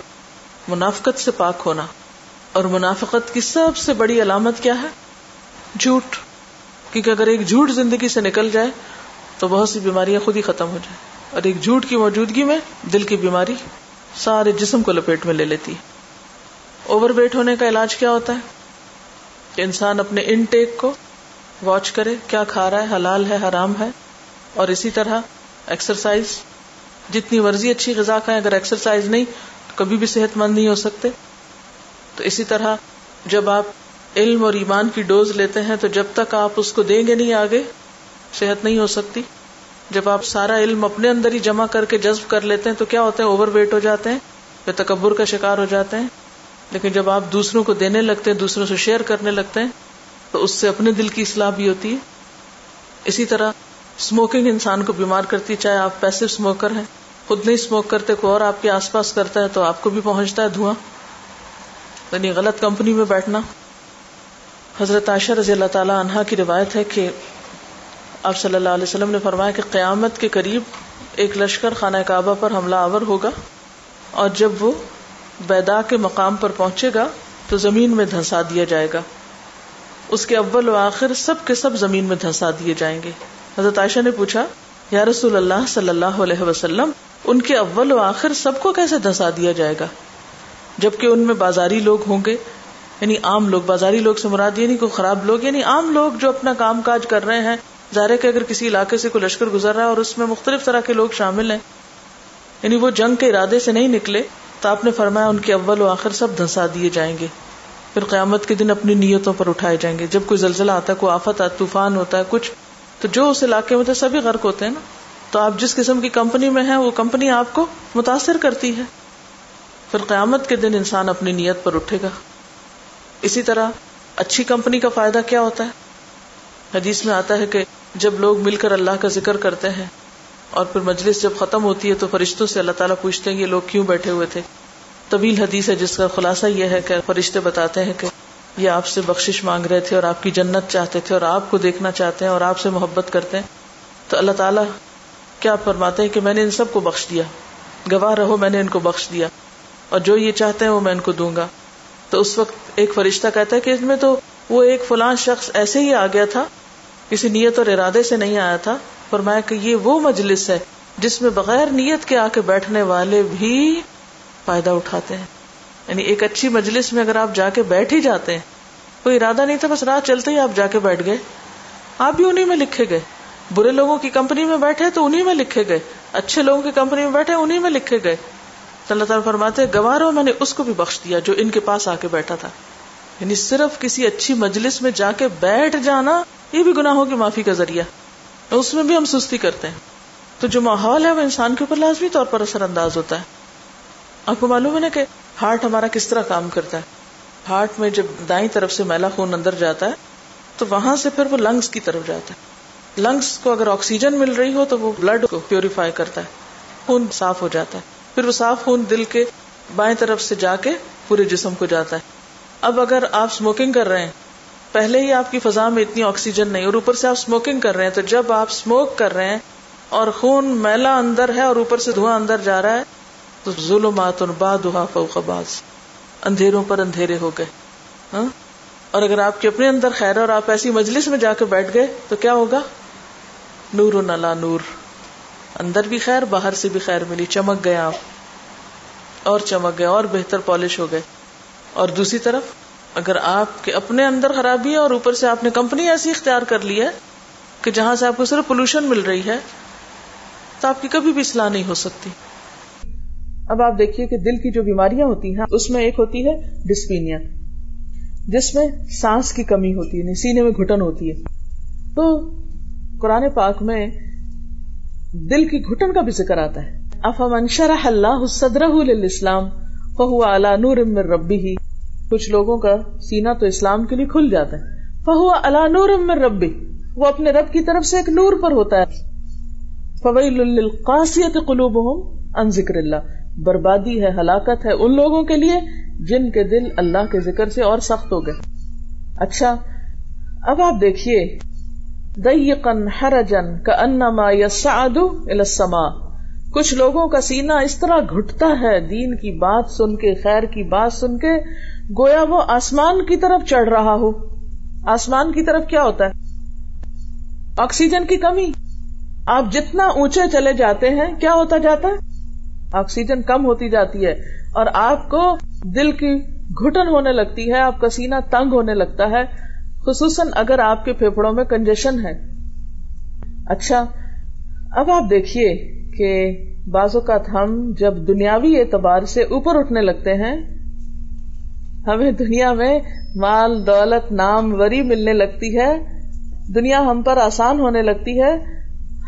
منافقت سے پاک ہونا۔ اور منافقت کی سب سے بڑی علامت کیا ہے؟ جھوٹ۔ کیونکہ اگر ایک جھوٹ زندگی سے نکل جائے تو بہت سی بیماریاں خود ہی ختم ہو جائیں۔ اور ایک جھوٹ کی موجودگی میں دل کی بیماری سارے جسم کو لپیٹ میں لے لیتی ہے۔ اوور ویٹ ہونے کا علاج کیا ہوتا ہے؟ کہ انسان اپنے انٹیک کو واچ کرے، کیا کھا رہا ہے، حلال ہے، حرام ہے؟ اور اسی طرح ایکسرسائز، جتنی ورزی اچھی غذا کھائیں، اگر ایکسرسائز نہیں، تو کبھی بھی صحت مند نہیں ہو سکتے۔ تو اسی طرح جب آپ علم اور ایمان کی ڈوز لیتے ہیں، تو جب تک آپ اس کو دیں گے نہیں آگے، صحت نہیں ہو سکتی۔ جب آپ سارا علم اپنے اندر ہی جمع کر کے جذب کر لیتے ہیں تو کیا ہوتے ہیں؟ اوور ویٹ ہو جاتے ہیں یا تکبر کا شکار ہو جاتے ہیں۔ لیکن جب آپ دوسروں کو دینے لگتے ہیں، دوسروں سے شیئر کرنے لگتے ہیں، تو اس سے اپنے دل کی اصلاح بھی ہوتی ہے۔ اسی طرح اسموکنگ انسان کو بیمار کرتی ہے، چاہے آپ پیسے اسموکر ہیں، خود نہیں اسموک کرتے، کوئی اور آپ کے آس پاس کرتا ہے تو آپ کو بھی پہنچتا ہے دھواں۔ یعنی غلط کمپنی میں بیٹھنا۔ حضرت عائشہ رضی اللہ تعالی عنہا کی روایت ہے کہ آپ صلی اللہ علیہ وسلم نے فرمایا کہ قیامت کے قریب ایک لشکر خانہ کعبہ پر حملہ آور ہوگا اور جب وہ بیدا کے مقام پر پہنچے گا تو زمین میں دھنسا دیا جائے گا۔ اس کے اول و آخر سب کے سب زمین میں دھنسا دیے جائیں گے۔ حضرت عائشہ نے پوچھا، یا رسول اللہ صلی اللہ علیہ وسلم، ان کے اول و آخر سب کو کیسے دھنسا دیا جائے گا؟ جبکہ ان میں بازاری لوگ ہوں گے یعنی عام لوگ، بازاری لوگ سے مراد یہ نہیں کوئی خراب لوگ یعنی عام لوگ جو اپنا کام کاج کر رہے ہیں ظاہر ہے کہ اگر کسی علاقے سے کوئی لشکر گزر رہا ہے اور اس میں مختلف طرح کے لوگ شامل ہیں یعنی وہ جنگ کے ارادے سے نہیں نکلے، تو آپ نے فرمایا ان کے اول و آخر سب دھنسا دیے جائیں گے۔ پھر قیامت کے دن اپنی نیتوں پر اٹھائے جائیں گے۔ جب کوئی زلزلہ آتا ہے، کوئی آفت آتا طوفان ہوتا ہے، کچھ، تو جو اس علاقے میں سبھی غرق ہوتے ہیں نا۔ تو آپ جس قسم کی کمپنی میں ہیں، وہ کمپنی آپ کو متاثر کرتی ہے۔ پھر قیامت کے دن انسان اپنی نیت پر اٹھے گا۔ اسی طرح اچھی کمپنی کا فائدہ کیا ہوتا ہے؟ حدیث میں آتا ہے کہ جب لوگ مل کر اللہ کا ذکر کرتے ہیں اور پھر مجلس جب ختم ہوتی ہے تو فرشتوں سے اللہ تعالیٰ پوچھتے ہیں یہ لوگ کیوں بیٹھے ہوئے تھے؟ طویل حدیث ہے جس کا خلاصہ یہ ہے کہ فرشتے بتاتے ہیں کہ یہ آپ سے بخشش مانگ رہے تھے اور آپ کی جنت چاہتے تھے اور آپ کو دیکھنا چاہتے ہیں اور آپ سے محبت کرتے ہیں۔ تو اللہ تعالیٰ کیا فرماتے ہیں کہ میں نے ان سب کو بخش دیا۔ گواہ رہو میں نے ان کو بخش دیا۔ اور جو یہ چاہتے ہیں وہ میں ان کو دوں گا۔ تو اس وقت ایک فرشتہ کہتا ہے کہ اس میں تو وہ ایک فلان شخص ایسے ہی آ گیا تھا کسی نیت اور ارادے سے نہیں آیا تھا، فرمایا کہ یہ وہ مجلس ہے جس میں بغیر نیت کے آ کے بیٹھنے والے بھی فائدہ اٹھاتے ہیں۔ یعنی ایک اچھی مجلس میں اگر آپ جا کے بیٹھ ہی جاتے ہیں، کوئی ارادہ نہیں تھا، بس رات چلتے ہی آپ جا کے بیٹھ گئے۔ آپ بھی انہیں میں لکھے گئے۔ برے لوگوں کی کمپنی میں بیٹھے تو انہیں میں لکھے گئے۔ اچھے لوگوں کی کمپنی میں بیٹھے انہیں میں لکھے گئے۔ اللہ تعالیٰ فرماتے گوارو میں نے اس کو بھی بخش دیا جو ان کے پاس آ کے بیٹھا تھا۔ یعنی صرف کسی اچھی مجلس میں جا کے بیٹھ جانا یہ بھی گناہوں کی معافی کا ذریعہ اس میں بھی ہم سستی کرتے ہیں۔ تو جو ماحول ہے وہ انسان کے اوپر لازمی طور پر اثر انداز ہوتا ہے۔ آپ کو معلوم ہے نا کہ ہارٹ ہمارا کس طرح کام کرتا ہے۔ ہارٹ میں جب دائیں طرف سے میلا خون اندر جاتا ہے، تو وہاں سے پھر وہ لنگس کی طرف جاتا ہے۔ لنگس کو اگر آکسیجن مل رہی ہو تو وہ بلڈ کو پیوریفائی کرتا ہے۔ خون صاف ہو جاتا ہے۔ پھر وہ صاف خون دل کے بائیں طرف سے جا کے پورے جسم کو جاتا ہے۔ اب اگر آپ اسموکنگ کر رہے ہیں پہلے ہی آپ کی فضا میں اتنی آکسیجن نہیں اور اوپر سے آپ اسموکنگ کر رہے ہیں، تو جب آپ اسموک کر رہے ہیں اور خون میلا اندر ہے اور اوپر سے دھواں اندر جا رہا ہے، تو ظلمات فوق بعض۔ اندھیروں پر اندھیرے ہو گئے۔ ہاں؟ اور اگر آپ کے اپنے اندر خیر اور آپ ایسی مجلس میں جا کے بیٹھ گئے، تو کیا ہوگا؟ نور و نلا نور۔ اندر بھی خیر، باہر سے بھی خیر ملی۔ چمک گئے آپ۔ اور چمک گئے، اور بہتر پالش ہو گئے۔ اور دوسری طرف؟ اگر آپ کے اپنے اندر خرابی ہے اور اوپر سے آپ نے کمپنی ایسی اختیار کر لی ہے کہ جہاں سے آپ کو صرف پولوشن مل رہی ہے، تو آپ کی کبھی بھی اصلاح نہیں ہو سکتی۔ اب آپ دیکھیے کہ دل کی جو بیماریاں ہوتی ہیں، اس میں ایک ہوتی ہے ڈسپینیا جس میں سانس کی کمی ہوتی ہے یعنی سینے میں گھٹن ہوتی ہے۔ تو قرآن پاک میں دل کی گھٹن کا بھی ذکر آتا ہے۔ افامن شرح اللہ صدر اسلام فہو اعلی نور امر ربی ہی کچھ لوگوں کا سینا تو اسلام کے لیے کھل جاتا ہے۔ فہو اعلی نور امر ربی، وہ اپنے رب کی طرف سے ایک نور پر ہوتا ہے۔ فویل القاسیت قلوبهم ان ذکر اللہ۔ بربادی ہے، ہلاکت ہے ان لوگوں کے لیے جن کے دل اللہ کے ذکر سے اور سخت ہو گئے۔ اچھا اب آپ دیکھیے دیقن حرجن کا انما یسعد الى السماء۔ کچھ لوگوں کا سینہ اس طرح گھٹتا ہے، دین کی بات سن کے، خیر کی بات سن کے گویا وہ آسمان کی طرف چڑھ رہا ہو۔ آسمان کی طرف کیا ہوتا ہے؟ آکسیجن کی کمی۔ آپ جتنا اونچے چلے جاتے ہیں، کیا ہوتا جاتا ہے؟ آکسیجن کم ہوتی جاتی ہے اور آپ کو دل کی گھٹن ہونے لگتی ہے، آپ کا سینہ تنگ ہونے لگتا ہے۔ خصوصاً اگر آپ کے پھیپڑوں میں کنجیشن ہے۔ اچھا اب آپ دیکھیے کہ بعض اوقات ہم جب دنیاوی اعتبار سے اوپر اٹھنے لگتے ہیں ہمیں دنیا میں مال، دولت، نام، وری ملنے لگتی ہے۔ دنیا ہم پر آسان ہونے لگتی ہے۔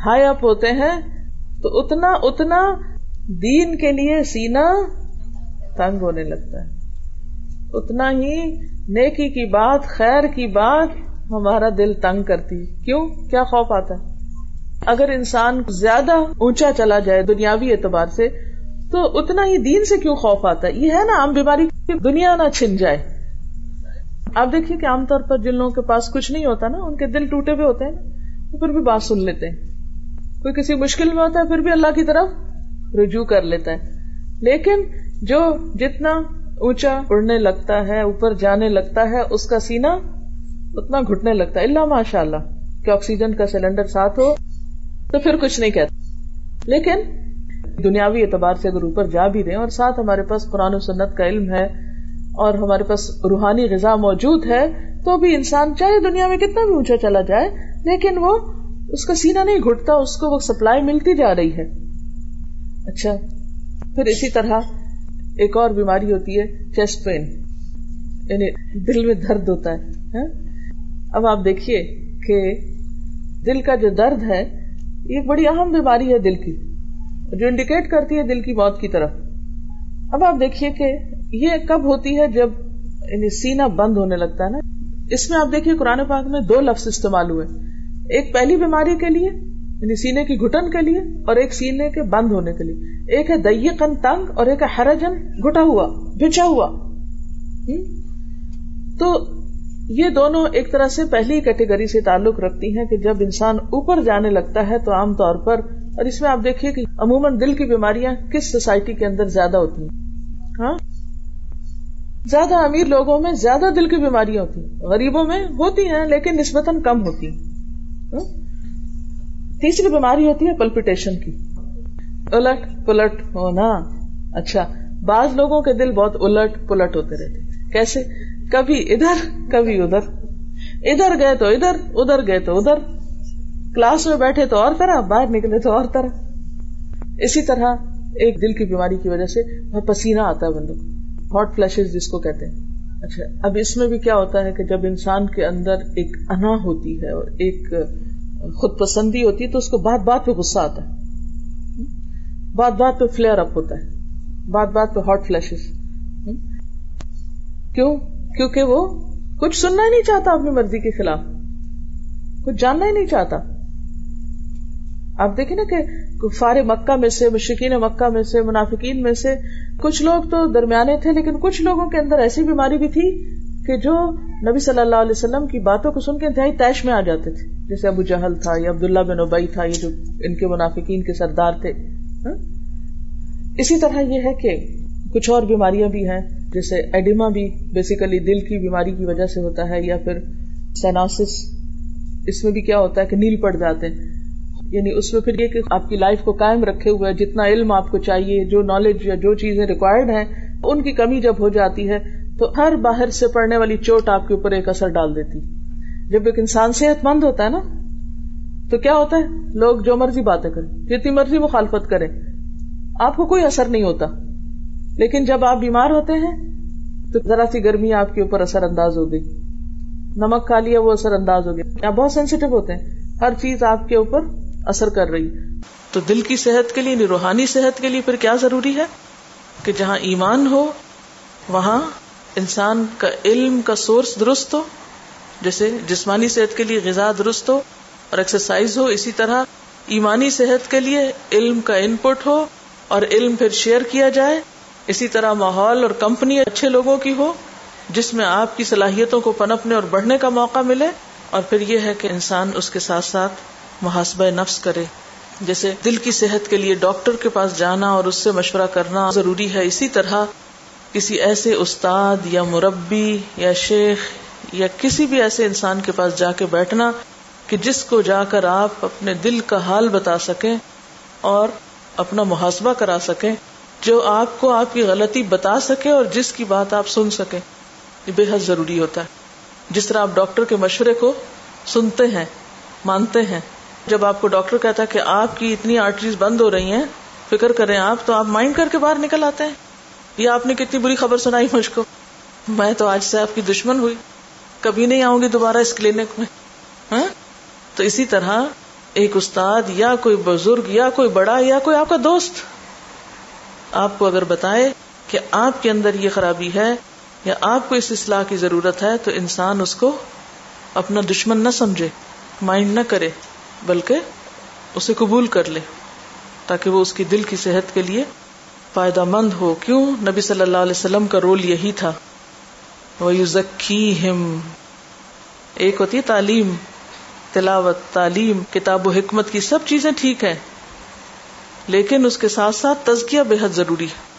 ہائی اپ ہوتے ہیں۔ تو اتنا اتنا دین کے لیے سینا تنگ ہونے لگتا ہے۔ اتنا ہی نیکی کی بات، خیر کی بات ہمارا دل تنگ کرتی۔ کیوں؟ کیا خوف آتا ہے؟ اگر انسان زیادہ اونچا چلا جائے دنیاوی اعتبار سے تو اتنا ہی دین سے کیوں خوف آتا ہے؟ یہ ہے نا عام بیماری دنیا نہ چھن جائے۔ آپ دیکھیے کہ عام طور پر جن لوگوں کے پاس کچھ نہیں ہوتا نا، ان کے دل ٹوٹے ہوئے ہوتے ہیں نا پھر بھی بات سن لیتے ہیں۔ کوئی کسی مشکل میں ہوتا ہے، پھر بھی اللہ کی طرف رجوع کر لیتا ہے۔ لیکن جو جتنا اونچا اڑنے لگتا ہے، اوپر جانے لگتا ہے، اس کا سینا اتنا گھٹنے لگتا ہے۔ اللہ ماشاء اللہ کہ آکسیجن کا سلنڈر ساتھ ہو تو پھر کچھ نہیں کہتا۔ لیکن دنیاوی اعتبار سے اگر اوپر جا بھی رہے اور ساتھ ہمارے پاس قرآن و سنت کا علم ہے اور ہمارے پاس روحانی غذا موجود ہے، تو بھی انسان چاہے دنیا میں کتنا بھی اونچا چلا جائے، لیکن وہ اس کا سینا نہیں گھٹتا، اس کو وہ سپلائی ملتی جا رہی ہے۔ اچھا پھر اسی طرح ایک اور بیماری ہوتی ہے چیسٹ پین یعنی دل میں درد ہوتا ہے ہاں؟ اب آپ دیکھیے کہ دل کا جو درد ہے، یہ ایک بڑی اہم بیماری ہے دل کی۔ جو انڈیکیٹ کرتی ہے دل کی موت کی طرف۔ اب آپ دیکھیے کہ یہ کب ہوتی ہے جب یعنی سینا بند ہونے لگتا ہے نا۔ اس میں آپ دیکھیے قرآن پاک میں دو لفظ استعمال ہوئے۔ ایک پہلی بیماری کے لیے یعنی سینے کی گٹن کے لیے، اور ایک سینے کے بند ہونے کے لیے۔ ایک ہے دئی کن تنگ، اور ایک ہے ہرجن گٹا ہوا بچا ہوا۔ تو یہ دونوں ایک طرح سے پہلی کیٹیگری سے تعلق رکھتی ہیں کہ جب انسان اوپر جانے لگتا ہے تو عام طور پر اور اس میں آپ دیکھیے کہ عموماً دل کی بیماریاں کس سوسائٹی کے اندر زیادہ ہوتی ہیں؟ ہاں؟ زیادہ امیر لوگوں میں زیادہ دل کی بیماریاں ہوتی ہیں۔ غریبوں میں ہوتی ہیں لیکن نسبتاً کم ہوتی ہیں۔ ہاں؟ تیسری بیماری ہوتی ہے پلپٹیشن کی۔ الٹ پلٹ ہونا۔ اچھا بعض لوگوں کے دل بہت الٹ پلٹ ہوتے رہتے کیسے؟ کبھی ادھر کبھی ادھر۔ ادھر گئے تو ادھر ادھر گئے تو ادھر۔ کلاس میں بیٹھے تو اور طرح، باہر نکلے تو اور طرح۔ اسی طرح ایک دل کی بیماری کی وجہ سے بہت پسینہ آتا ہے بندوں کو۔ ہاٹ فلش جس کو کہتے ہیں۔ اچھا اب اس میں بھی کیا ہوتا ہے کہ جب انسان کے اندر ایک انا ہوتی ہے اور ایک خود پسندی ہوتی ہے تو اس کو بات بات پہ غصہ آتا ہے۔ بات بات پہ فلیئر اپ ہوتا ہے۔ بات بات پہ ہاٹ فلشز کیوں؟ کیونکہ وہ کچھ سننا ہی نہیں چاہتا اپنی مرضی کے خلاف۔ کچھ جاننا ہی نہیں چاہتا۔ آپ دیکھیں نا کہ فار مکہ میں سے مشکین مکہ میں سے، منافقین میں سے کچھ لوگ تو درمیانے تھے، لیکن کچھ لوگوں کے اندر ایسی بیماری بھی تھی کہ جو نبی صلی اللہ علیہ وسلم کی باتوں کو سن کے انتہائی تیش میں آ جاتے تھے۔ جیسے ابو جہل تھا یا عبداللہ بن ابئی تھا، یہ جو ان کے منافقین کے سردار تھے۔ ہاں؟ اسی طرح یہ ہے کہ کچھ اور بیماریاں بھی ہیں، جیسے ایڈیما بھی بیسیکلی دل کی بیماری کی وجہ سے ہوتا ہے، یا پھر سینوس اس میں بھی کیا ہوتا ہے کہ نیل پڑ جاتے ہیں۔ یعنی اس میں پھر یہ کہ آپ کی لائف کو قائم رکھے ہوئے جتنا علم آپ کو چاہیے، جو نالج یا جو چیزیں ریکوائرڈ ہیں، ان کی کمی جب ہو جاتی ہے، تو ہر باہر سے پڑنے والی چوٹ آپ کے اوپر ایک اثر ڈال دیتی۔ جب ایک انسان صحت مند ہوتا ہے نا، تو کیا ہوتا ہے؟ لوگ جو مرضی باتیں کریں، جتنی مرضی مخالفت کریں، آپ کو کوئی اثر نہیں ہوتا۔ لیکن جب آپ بیمار ہوتے ہیں، تو ذرا سی گرمی آپ کے اوپر اثر انداز ہو گئی نمک کھا لیا، وہ اثر انداز ہو گیا آپ بہت سینسیٹیو ہوتے ہیں۔ ہر چیز آپ کے اوپر اثر کر رہی۔ تو دل کی صحت کے لیے، روحانی صحت کے لیے پھر کیا ضروری ہے؟ کہ جہاں ایمان ہو، وہاں انسان کا علم کا سورس درست ہو، جیسے جسمانی صحت کے لیے غذا درست ہو اور ایکسرسائز ہو، اسی طرح ایمانی صحت کے لیے علم کا ان پٹ ہو اور علم پھر شیئر کیا جائے۔ اسی طرح ماحول اور کمپنی اچھے لوگوں کی ہو، جس میں آپ کی صلاحیتوں کو پنپنے اور بڑھنے کا موقع ملے۔ اور پھر یہ ہے کہ انسان اس کے ساتھ ساتھ محاسبہ نفس کرے۔ جیسے دل کی صحت کے لیے ڈاکٹر کے پاس جانا اور اس سے مشورہ کرنا ضروری ہے۔ اسی طرح کسی ایسے استاد یا مربی یا شیخ یا کسی بھی ایسے انسان کے پاس جا کے بیٹھنا کہ جس کو جا کر آپ اپنے دل کا حال بتا سکیں اور اپنا محاسبہ کرا سکیں۔ جو آپ کو آپ کی غلطی بتا سکے اور جس کی بات آپ سن سکے یہ بے حد ضروری ہوتا ہے۔ جس طرح آپ ڈاکٹر کے مشورے کو سنتے ہیں، مانتے ہیں جب آپ کو ڈاکٹر کہتا ہے کہ آپ کی اتنی آرٹریز بند ہو رہی ہیں، فکر کریں آپ، تو آپ مائنڈ کر کے باہر نکل آتے ہیں۔ یا آپ نے کتنی بری خبر سنائی مجھ کو۔ میں تو آج سے آپ کی دشمن ہوئی۔ کبھی نہیں آؤں گی دوبارہ اس کلینک میں۔ ہاں؟ تو اسی طرح ایک استاد یا کوئی بزرگ یا کوئی بڑا یا کوئی آپ کا دوست۔ آپ کو اگر بتائے کہ آپ کے اندر یہ خرابی ہے یا آپ کو اس اصلاح کی ضرورت ہے، تو انسان اس کو اپنا دشمن نہ سمجھے، مائنڈ نہ کرے۔ بلکہ اسے قبول کر لے تاکہ وہ اس کی دل کی صحت کے لیے فائدہ مند ہو۔ کیوں؟ نبی صلی اللہ علیہ وسلم کا رول یہی تھا۔ وہ ایک ہوتی ہے تعلیم، تلاوت، تعلیم، کتاب و حکمت کی سب چیزیں ٹھیک ہے لیکن اس کے ساتھ ساتھ تزکیہ بے حد ضروری ہے۔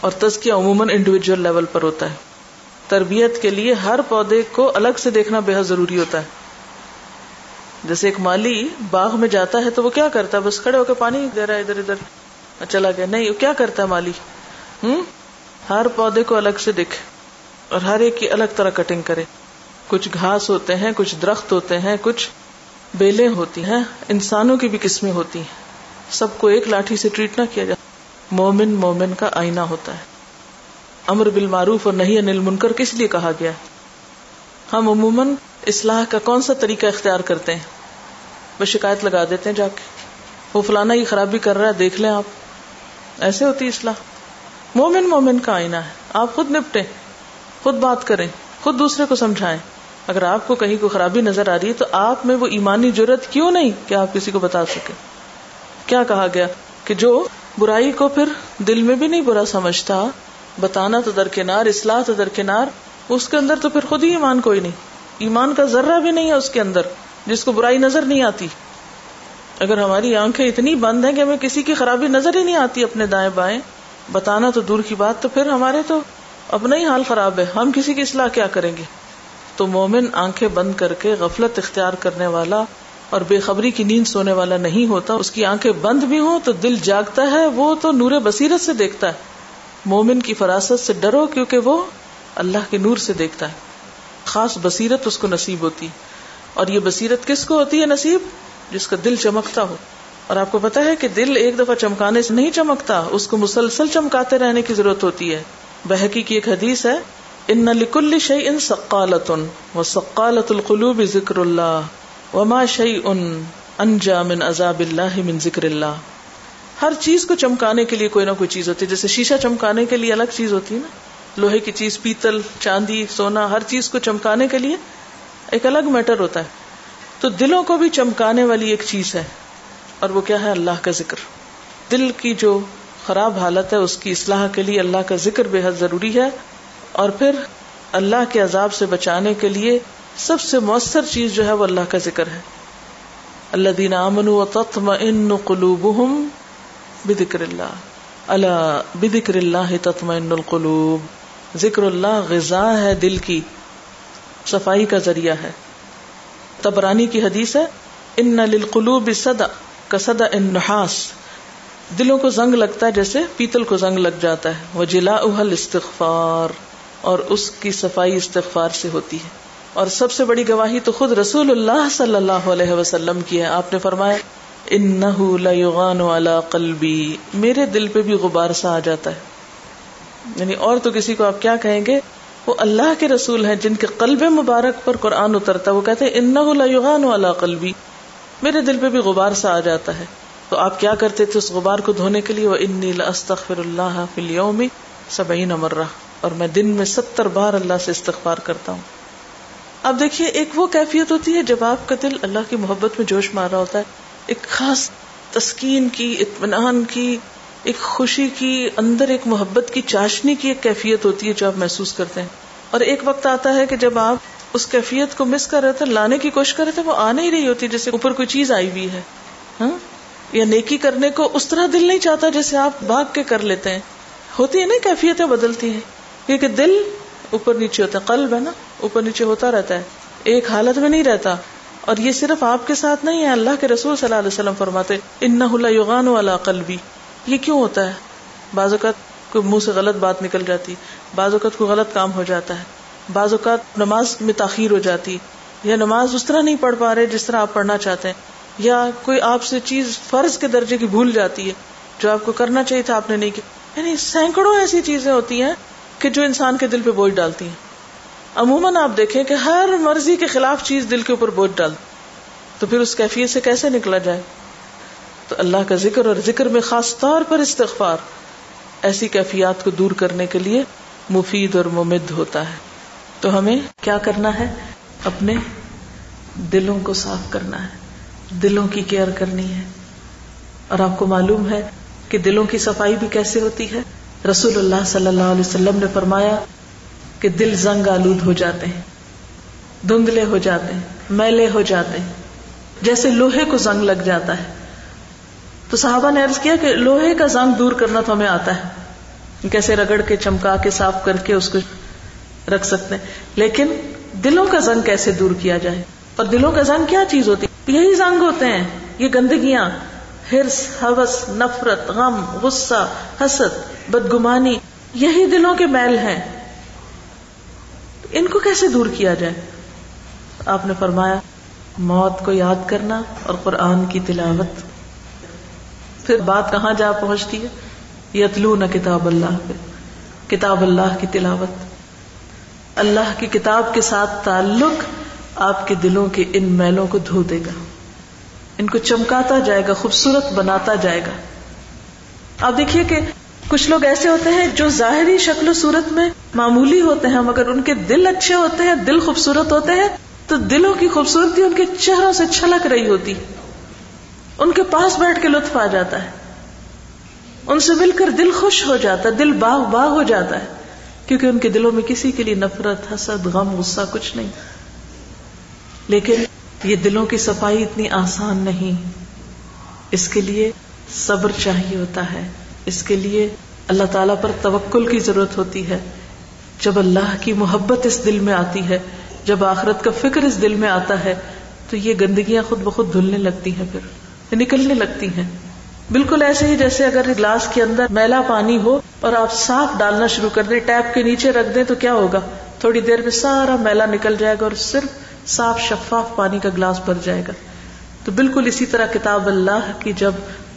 اور تزکیہ عموماً انڈیویجل لیول پر ہوتا ہے۔ تربیت کے لیے ہر پودے کو الگ سے دیکھنا بے حد ضروری ہوتا ہے۔ جیسے ایک مالی باغ میں جاتا ہے تو وہ کیا کرتا ہے؟ بس کھڑے ہو کے پانی دے رہا ہے ادھر ادھر۔ اچھا چلا گیا نہیں، وہ کیا کرتا ہے مالی؟ ہوں ہر پودے کو الگ سے دیکھے اور ہر ایک کی الگ طرح کٹنگ کرے۔ کچھ گھاس ہوتے ہیں، کچھ درخت ہوتے ہیں، کچھ بیلیں ہوتی ہیں۔ انسانوں کی بھی قسمیں ہوتی ہیں۔ سب کو ایک لاٹھی سے ٹریٹ نہ کیا جاتا مومن مومن کا آئینہ ہوتا ہے۔ امر بالمعروف اور نہیں انل منکر کس لیے کہا گیا ہم عموماً اصلاح کا کون سا طریقہ اختیار کرتے ہیں؟ بس شکایت لگا دیتے ہیں جا کے۔ وہ فلانا ہی خرابی کر رہا ہے، دیکھ لیں آپ۔ ایسے ہوتی اصلاح۔ مومن مومن کا آئینہ ہے۔ آپ خود نپٹے خود بات کریں، خود دوسرے کو سمجھائیں۔ اگر آپ کو کہیں کو خرابی نظر آ رہی ہے تو آپ میں وہ ایمانی ضرورت کیوں نہیں کہ آپ کسی کو بتا سکے کیا کہا گیا کہ جو برائی کو پھر دل میں بھی نہیں برا سمجھتا، بتانا تو درکنار اصلاح تو درکنار اس کے اندر تو پھر خود ہی ایمان کوئی نہیں۔ ایمان کا ذرہ بھی نہیں ہے اس کے اندر، جس کو برائی نظر نہیں آتی۔ اگر ہماری آنکھیں اتنی بند ہیں کہ ہمیں کسی کی خرابی نظر ہی نہیں آتی اپنے دائیں بائیں، بتانا تو دور کی بات، تو پھر ہمارے تو اپنا ہی حال خراب ہے۔ ہم کسی کی اصلاح کیا کریں گے؟ تو مومن آنکھیں بند کر کے غفلت اختیار کرنے والا اور بے خبری کی نیند سونے والا نہیں ہوتا۔ اس کی آنکھیں بند بھی ہوں تو دل جاگتا ہے، وہ تو نور بصیرت سے دیکھتا ہے۔ مومن کی فراست سے ڈرو کیونکہ وہ اللہ کے نور سے دیکھتا ہے۔ خاص بصیرت اس کو نصیب ہوتی۔ اور یہ بصیرت کس کو ہوتی ہے نصیب؟ جس کا دل چمکتا ہو۔ اور آپ کو پتا ہے کہ دل ایک دفعہ چمکانے سے نہیں چمکتا، اس کو مسلسل چمکاتے رہنے کی ضرورت ہوتی ہے۔ بحقی کی ایک حدیث ہے، ان لکل شعی ان سقالت و سقالت القلوب ذکر اللہ وما شعی ان انجا من عذاب اللہ من ذکر اللہ۔ ہر چیز کو چمکانے کے لیے کوئی نہ کوئی چیز ہوتی ہے، جیسے شیشہ چمکانے کے لیے الگ چیز ہوتی ہے نا۔ لوہے کی چیز، پیتل، چاندی، سونا، ہر چیز کو چمکانے کے لیے ایک الگ میٹر ہوتا ہے۔ تو دلوں کو بھی چمکانے والی ایک چیز ہے۔ اور وہ کیا ہے؟ اللہ کا ذکر۔ دل کی جو خراب حالت ہے، اس کی اصلاح کے لیے اللہ کا ذکر بے حد ضروری ہے۔ اور پھر اللہ کے عذاب سے بچانے کے لیے سب سے مؤثر چیز جو ہے، وہ اللہ کا ذکر ہے۔ اللہ دین امن و تتم ان قلوب بکر اللہ۔ اللہ بدکر اللہ تتم ان القلوب۔ ذکر اللہ غذا ہے دل کی، صفائی کا ذریعہ ہے۔ تبرانی کی حدیث ہے، ان للقلوب صدا کا صدا ان نحاس دلوں کو زنگ لگتا ہے جیسے پیتل کو زنگ لگ جاتا ہے۔ وہ جلا اہل استغفار اور اس کی صفائی استغفار سے ہوتی ہے۔ اور سب سے بڑی گواہی تو خود رسول اللہ صلی اللہ علیہ وسلم کی ہے۔ آپ نے فرمایا قلبی میرے دل پہ بھی غبار سا آ جاتا ہے۔ یعنی اور تو کسی کو آپ کیا کہیں گے؟ وہ اللہ کے رسول ہیں جن کے قلب مبارک پر قرآن اترتا وہ کہتے انغان والا قلبی۔ میرے دل پہ بھی غبار سا آ جاتا ہے۔ تو آپ کیا کرتے تھے اس غبار کو دھونے کے لیے؟ وہ انستخر اللہ فلیومی سبعین مرہ۔ اور میں دن میں ستر بار اللہ سے استغفار کرتا ہوں۔ اب دیکھیے، ایک وہ کیفیت ہوتی ہے جب آپ کا دل اللہ کی محبت میں جوش مار رہا ہوتا ہے۔ ایک خاص تسکین کی، اطمینان کی ایک خوشی کی اندر ایک محبت کی چاشنی کی ایک کیفیت ہوتی ہے جو آپ محسوس کرتے ہیں۔ اور ایک وقت آتا ہے کہ جب آپ اس کیفیت کو مس کر رہے تھے، لانے کی کوشش کر رہے تھے، وہ آ نہیں رہی ہوتی جیسے اوپر کوئی چیز آئی ہوئی ہے۔ ہاں؟ یا نیکی کرنے کو اس طرح دل نہیں چاہتا جیسے آپ بھاگ کے کر لیتے ہیں۔ ہوتی ہے نا کیفیتیں بدلتی ہیں۔ کیونکہ دل اوپر نیچے ہوتا ہے، قلب ہے نا، اوپر نیچے ہوتا رہتا ہے۔ ایک حالت میں نہیں رہتا۔ اور یہ صرف آپ کے ساتھ نہیں ہے، اللہ کے رسول صلی اللہ علیہ وسلم فرماتے ان یوغان والا قلبی یہ کیوں ہوتا ہے؟ بعض اوقات کوئی منہ سے غلط بات نکل جاتی، بعض اوقات کوئی غلط کام ہو جاتا ہے، بعض اوقات نماز میں تاخیر ہو جاتی، یا نماز اس طرح نہیں پڑھ پا رہے جس طرح آپ پڑھنا چاہتے ہیں، یا کوئی آپ سے چیز فرض کے درجے کی بھول جاتی ہے، جو آپ کو کرنا چاہیے تھا آپ نے نہیں کیا۔ یعنی سینکڑوں ایسی چیزیں ہوتی ہیں کہ جو انسان کے دل پہ بوجھ ڈالتی ہیں۔ عموماً آپ دیکھیں کہ ہر مرضی کے خلاف چیز دل کے اوپر بوجھ ڈال، تو پھر اس کیفیت سے کیسے نکلا جائے؟ تو اللہ کا ذکر اور ذکر میں خاص طور پر استغفار، ایسی کیفیات کو دور کرنے کے لیے مفید اور ممد ہوتا ہے۔ تو ہمیں کیا کرنا ہے؟ اپنے دلوں کو صاف کرنا ہے، دلوں کی کیئر کرنی ہے۔ اور آپ کو معلوم ہے کہ دلوں کی صفائی بھی کیسے ہوتی ہے؟ رسول اللہ صلی اللہ علیہ وسلم نے فرمایا کہ دل زنگ آلود ہو جاتے ہیں، دھندلے ہو جاتے ہیں، میلے ہو جاتے ہیں۔ جیسے لوہے کو زنگ لگ جاتا ہے۔ تو صحابہ نے عرض کیا کہ لوہے کا زنگ دور کرنا تو ہمیں آتا ہے۔ کیسے رگڑ کے چمکا کے صاف کر کے اس کو رکھ سکتے ہیں۔ لیکن دلوں کا زنگ کیسے دور کیا جائے؟ اور دلوں کا زنگ کیا چیز ہوتی؟ یہی زنگ ہوتے ہیں، یہ گندگیاں، ہرس حوث نفرت، غم، غصہ، حسد، بدگمانی، یہی دلوں کے میل ہیں۔ ان کو کیسے دور کیا جائے؟ آپ نے فرمایا، موت کو یاد کرنا اور قرآن کی تلاوت۔ پھر بات کہاں جا پہنچتی ہے؟ یتلو نہ کتاب اللہ پہ۔ کتاب اللہ کی تلاوت۔ اللہ کی کتاب کے ساتھ تعلق آپ کے دلوں کے ان میلوں کو دھو دے گا۔ ان کو چمکاتا جائے گا، خوبصورت بناتا جائے گا۔ آپ دیکھیے کہ کچھ لوگ ایسے ہوتے ہیں جو ظاہری شکل و صورت میں معمولی ہوتے ہیں، مگر ان کے دل اچھے ہوتے ہیں، دل خوبصورت ہوتے ہیں، تو دلوں کی خوبصورتی ان کے چہروں سے چھلک رہی ہوتی۔ ان کے پاس بیٹھ کے لطف آ جاتا ہے۔ ان سے مل کر دل خوش ہو جاتا ہے، دل باغ باغ ہو جاتا ہے۔ کیونکہ ان کے دلوں میں کسی کے لیے نفرت، حسد، غم، غصہ کچھ نہیں۔ لیکن یہ دلوں کی صفائی اتنی آسان نہیں۔ اس کے لیے صبر چاہیے ہوتا ہے۔ اس کے لیے اللہ تعالی پر توکل کی ضرورت ہوتی ہے۔ جب اللہ کی محبت اس دل میں آتی ہے، جب آخرت کا فکر اس دل میں آتا ہے، تو یہ گندگیاں خود بخود دھلنے لگتی ہیں پھر۔ نکلنے لگتی ہیں۔ بالکل ایسے ہی جیسے اگر گلاس کے اندر میلا پانی ہو اور آپ صاف ڈالنا شروع کر دیں، ٹیپ کے نیچے رکھ دیں تو کیا ہوگا؟ تھوڑی دیر میں سارا میلا نکل جائے گا اور صرف صاف شفاف پانی کا گلاس بھر جائے گا۔ تو بالکل اسی طرح کتاب اللہ کی جب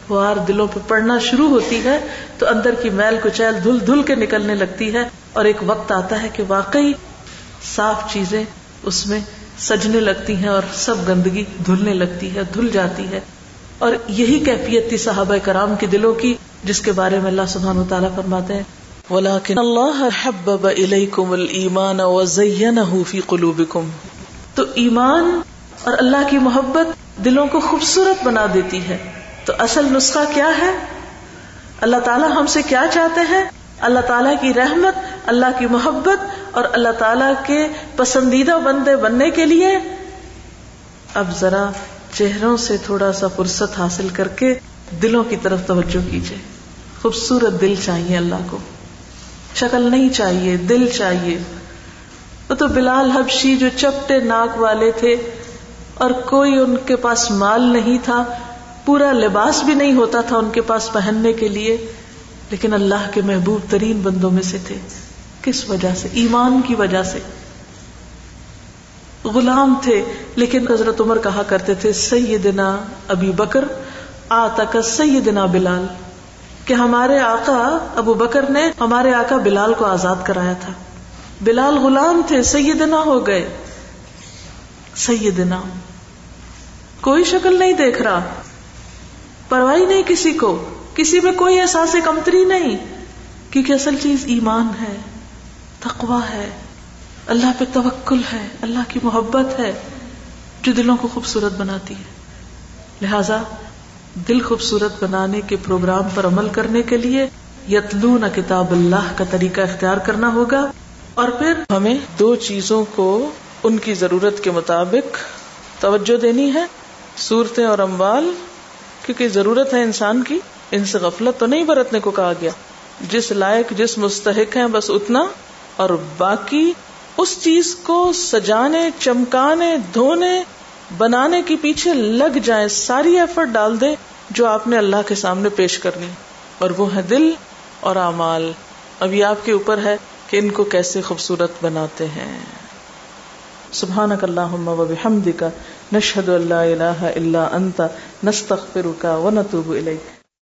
فوار دلوں پہ پڑنا شروع ہوتی ہے، تو اندر کی میل کچیل دھل دھل کے نکلنے لگتی ہے اور ایک وقت آتا ہے کہ واقعی صاف چیزیں اس میں سجنے لگتی ہیں اور سب گندگی دھلنے لگتی ہے، دھل جاتی ہے۔ اور یہی کیفیت تھی صحابہ کرام کے دلوں کی، جس کے بارے میں اللہ سبحان و تعالیٰ فرماتے ہیں ولیکن اللہ حبب الیکم الایمان وزینہ فی قلوبکم تو ایمان اور اللہ کی محبت دلوں کو خوبصورت بنا دیتی ہے۔ تو اصل نسخہ کیا ہے؟ اللہ تعالیٰ ہم سے کیا چاہتے ہیں؟ اللہ تعالیٰ کی رحمت، اللہ کی محبت اور اللہ تعالیٰ کے پسندیدہ بندے بننے کے لیے۔ اب ذرا چہروں سے تھوڑا سا فرصت حاصل کر کے دلوں کی طرف توجہ کیجیے خوبصورت دل چاہیے اللہ کو۔ شکل نہیں چاہیے، دل چاہیے۔ وہ تو بلال حبشی جو چپٹے ناک والے تھے اور کوئی ان کے پاس مال نہیں تھا، پورا لباس بھی نہیں ہوتا تھا ان کے پاس پہننے کے لیے، لیکن اللہ کے محبوب ترین بندوں میں سے تھے۔ کس وجہ سے؟ ایمان کی وجہ سے۔ غلام تھے، لیکن حضرت عمر کہا کرتے تھے، سیدنا ابی بکر آ تک سیدنا بلال. کہ ہمارے آقا ابو بکر نے ہمارے آقا بلال کو آزاد کرایا تھا۔ بلال غلام تھے، سیدنا ہو گئے۔ سیدنا۔ کوئی شکل نہیں دیکھ رہا۔ پرواہی نہیں کسی کو۔ کسی میں کوئی احساس کمتری نہیں۔ کیونکہ اصل چیز ایمان ہے تقوا ہے۔ اللہ پہ توکل ہے، اللہ کی محبت ہے، جو دلوں کو خوبصورت بناتی ہے۔ لہذا دل خوبصورت بنانے کے پروگرام پر عمل کرنے کے لیے یتلون کتاب اللہ کا طریقہ اختیار کرنا ہوگا۔ اور پھر ہمیں دو چیزوں کو ان کی ضرورت کے مطابق توجہ دینی ہے، صورتیں اور اموال، کیونکہ ضرورت ہے انسان کی۔ ان سے غفلت تو نہیں برتنے کو کہا گیا۔ جس لائق، جس مستحق ہیں، بس اتنا۔ اور باقی اس چیز کو سجانے، چمکانے، دھونے، بنانے کے پیچھے لگ جائیں، ساری ایفرٹ ڈال دیں جو آپ نے اللہ کے سامنے پیش کرنی۔ اور وہ ہے دل اور اعمال۔ ابھی آپ کے اوپر ہے کہ ان کو کیسے خوبصورت بناتے ہیں۔ سبحانک اللہم و بحمدک، نشہد اللہ الہ الا انت، نستغفرک و نتوب الیک۔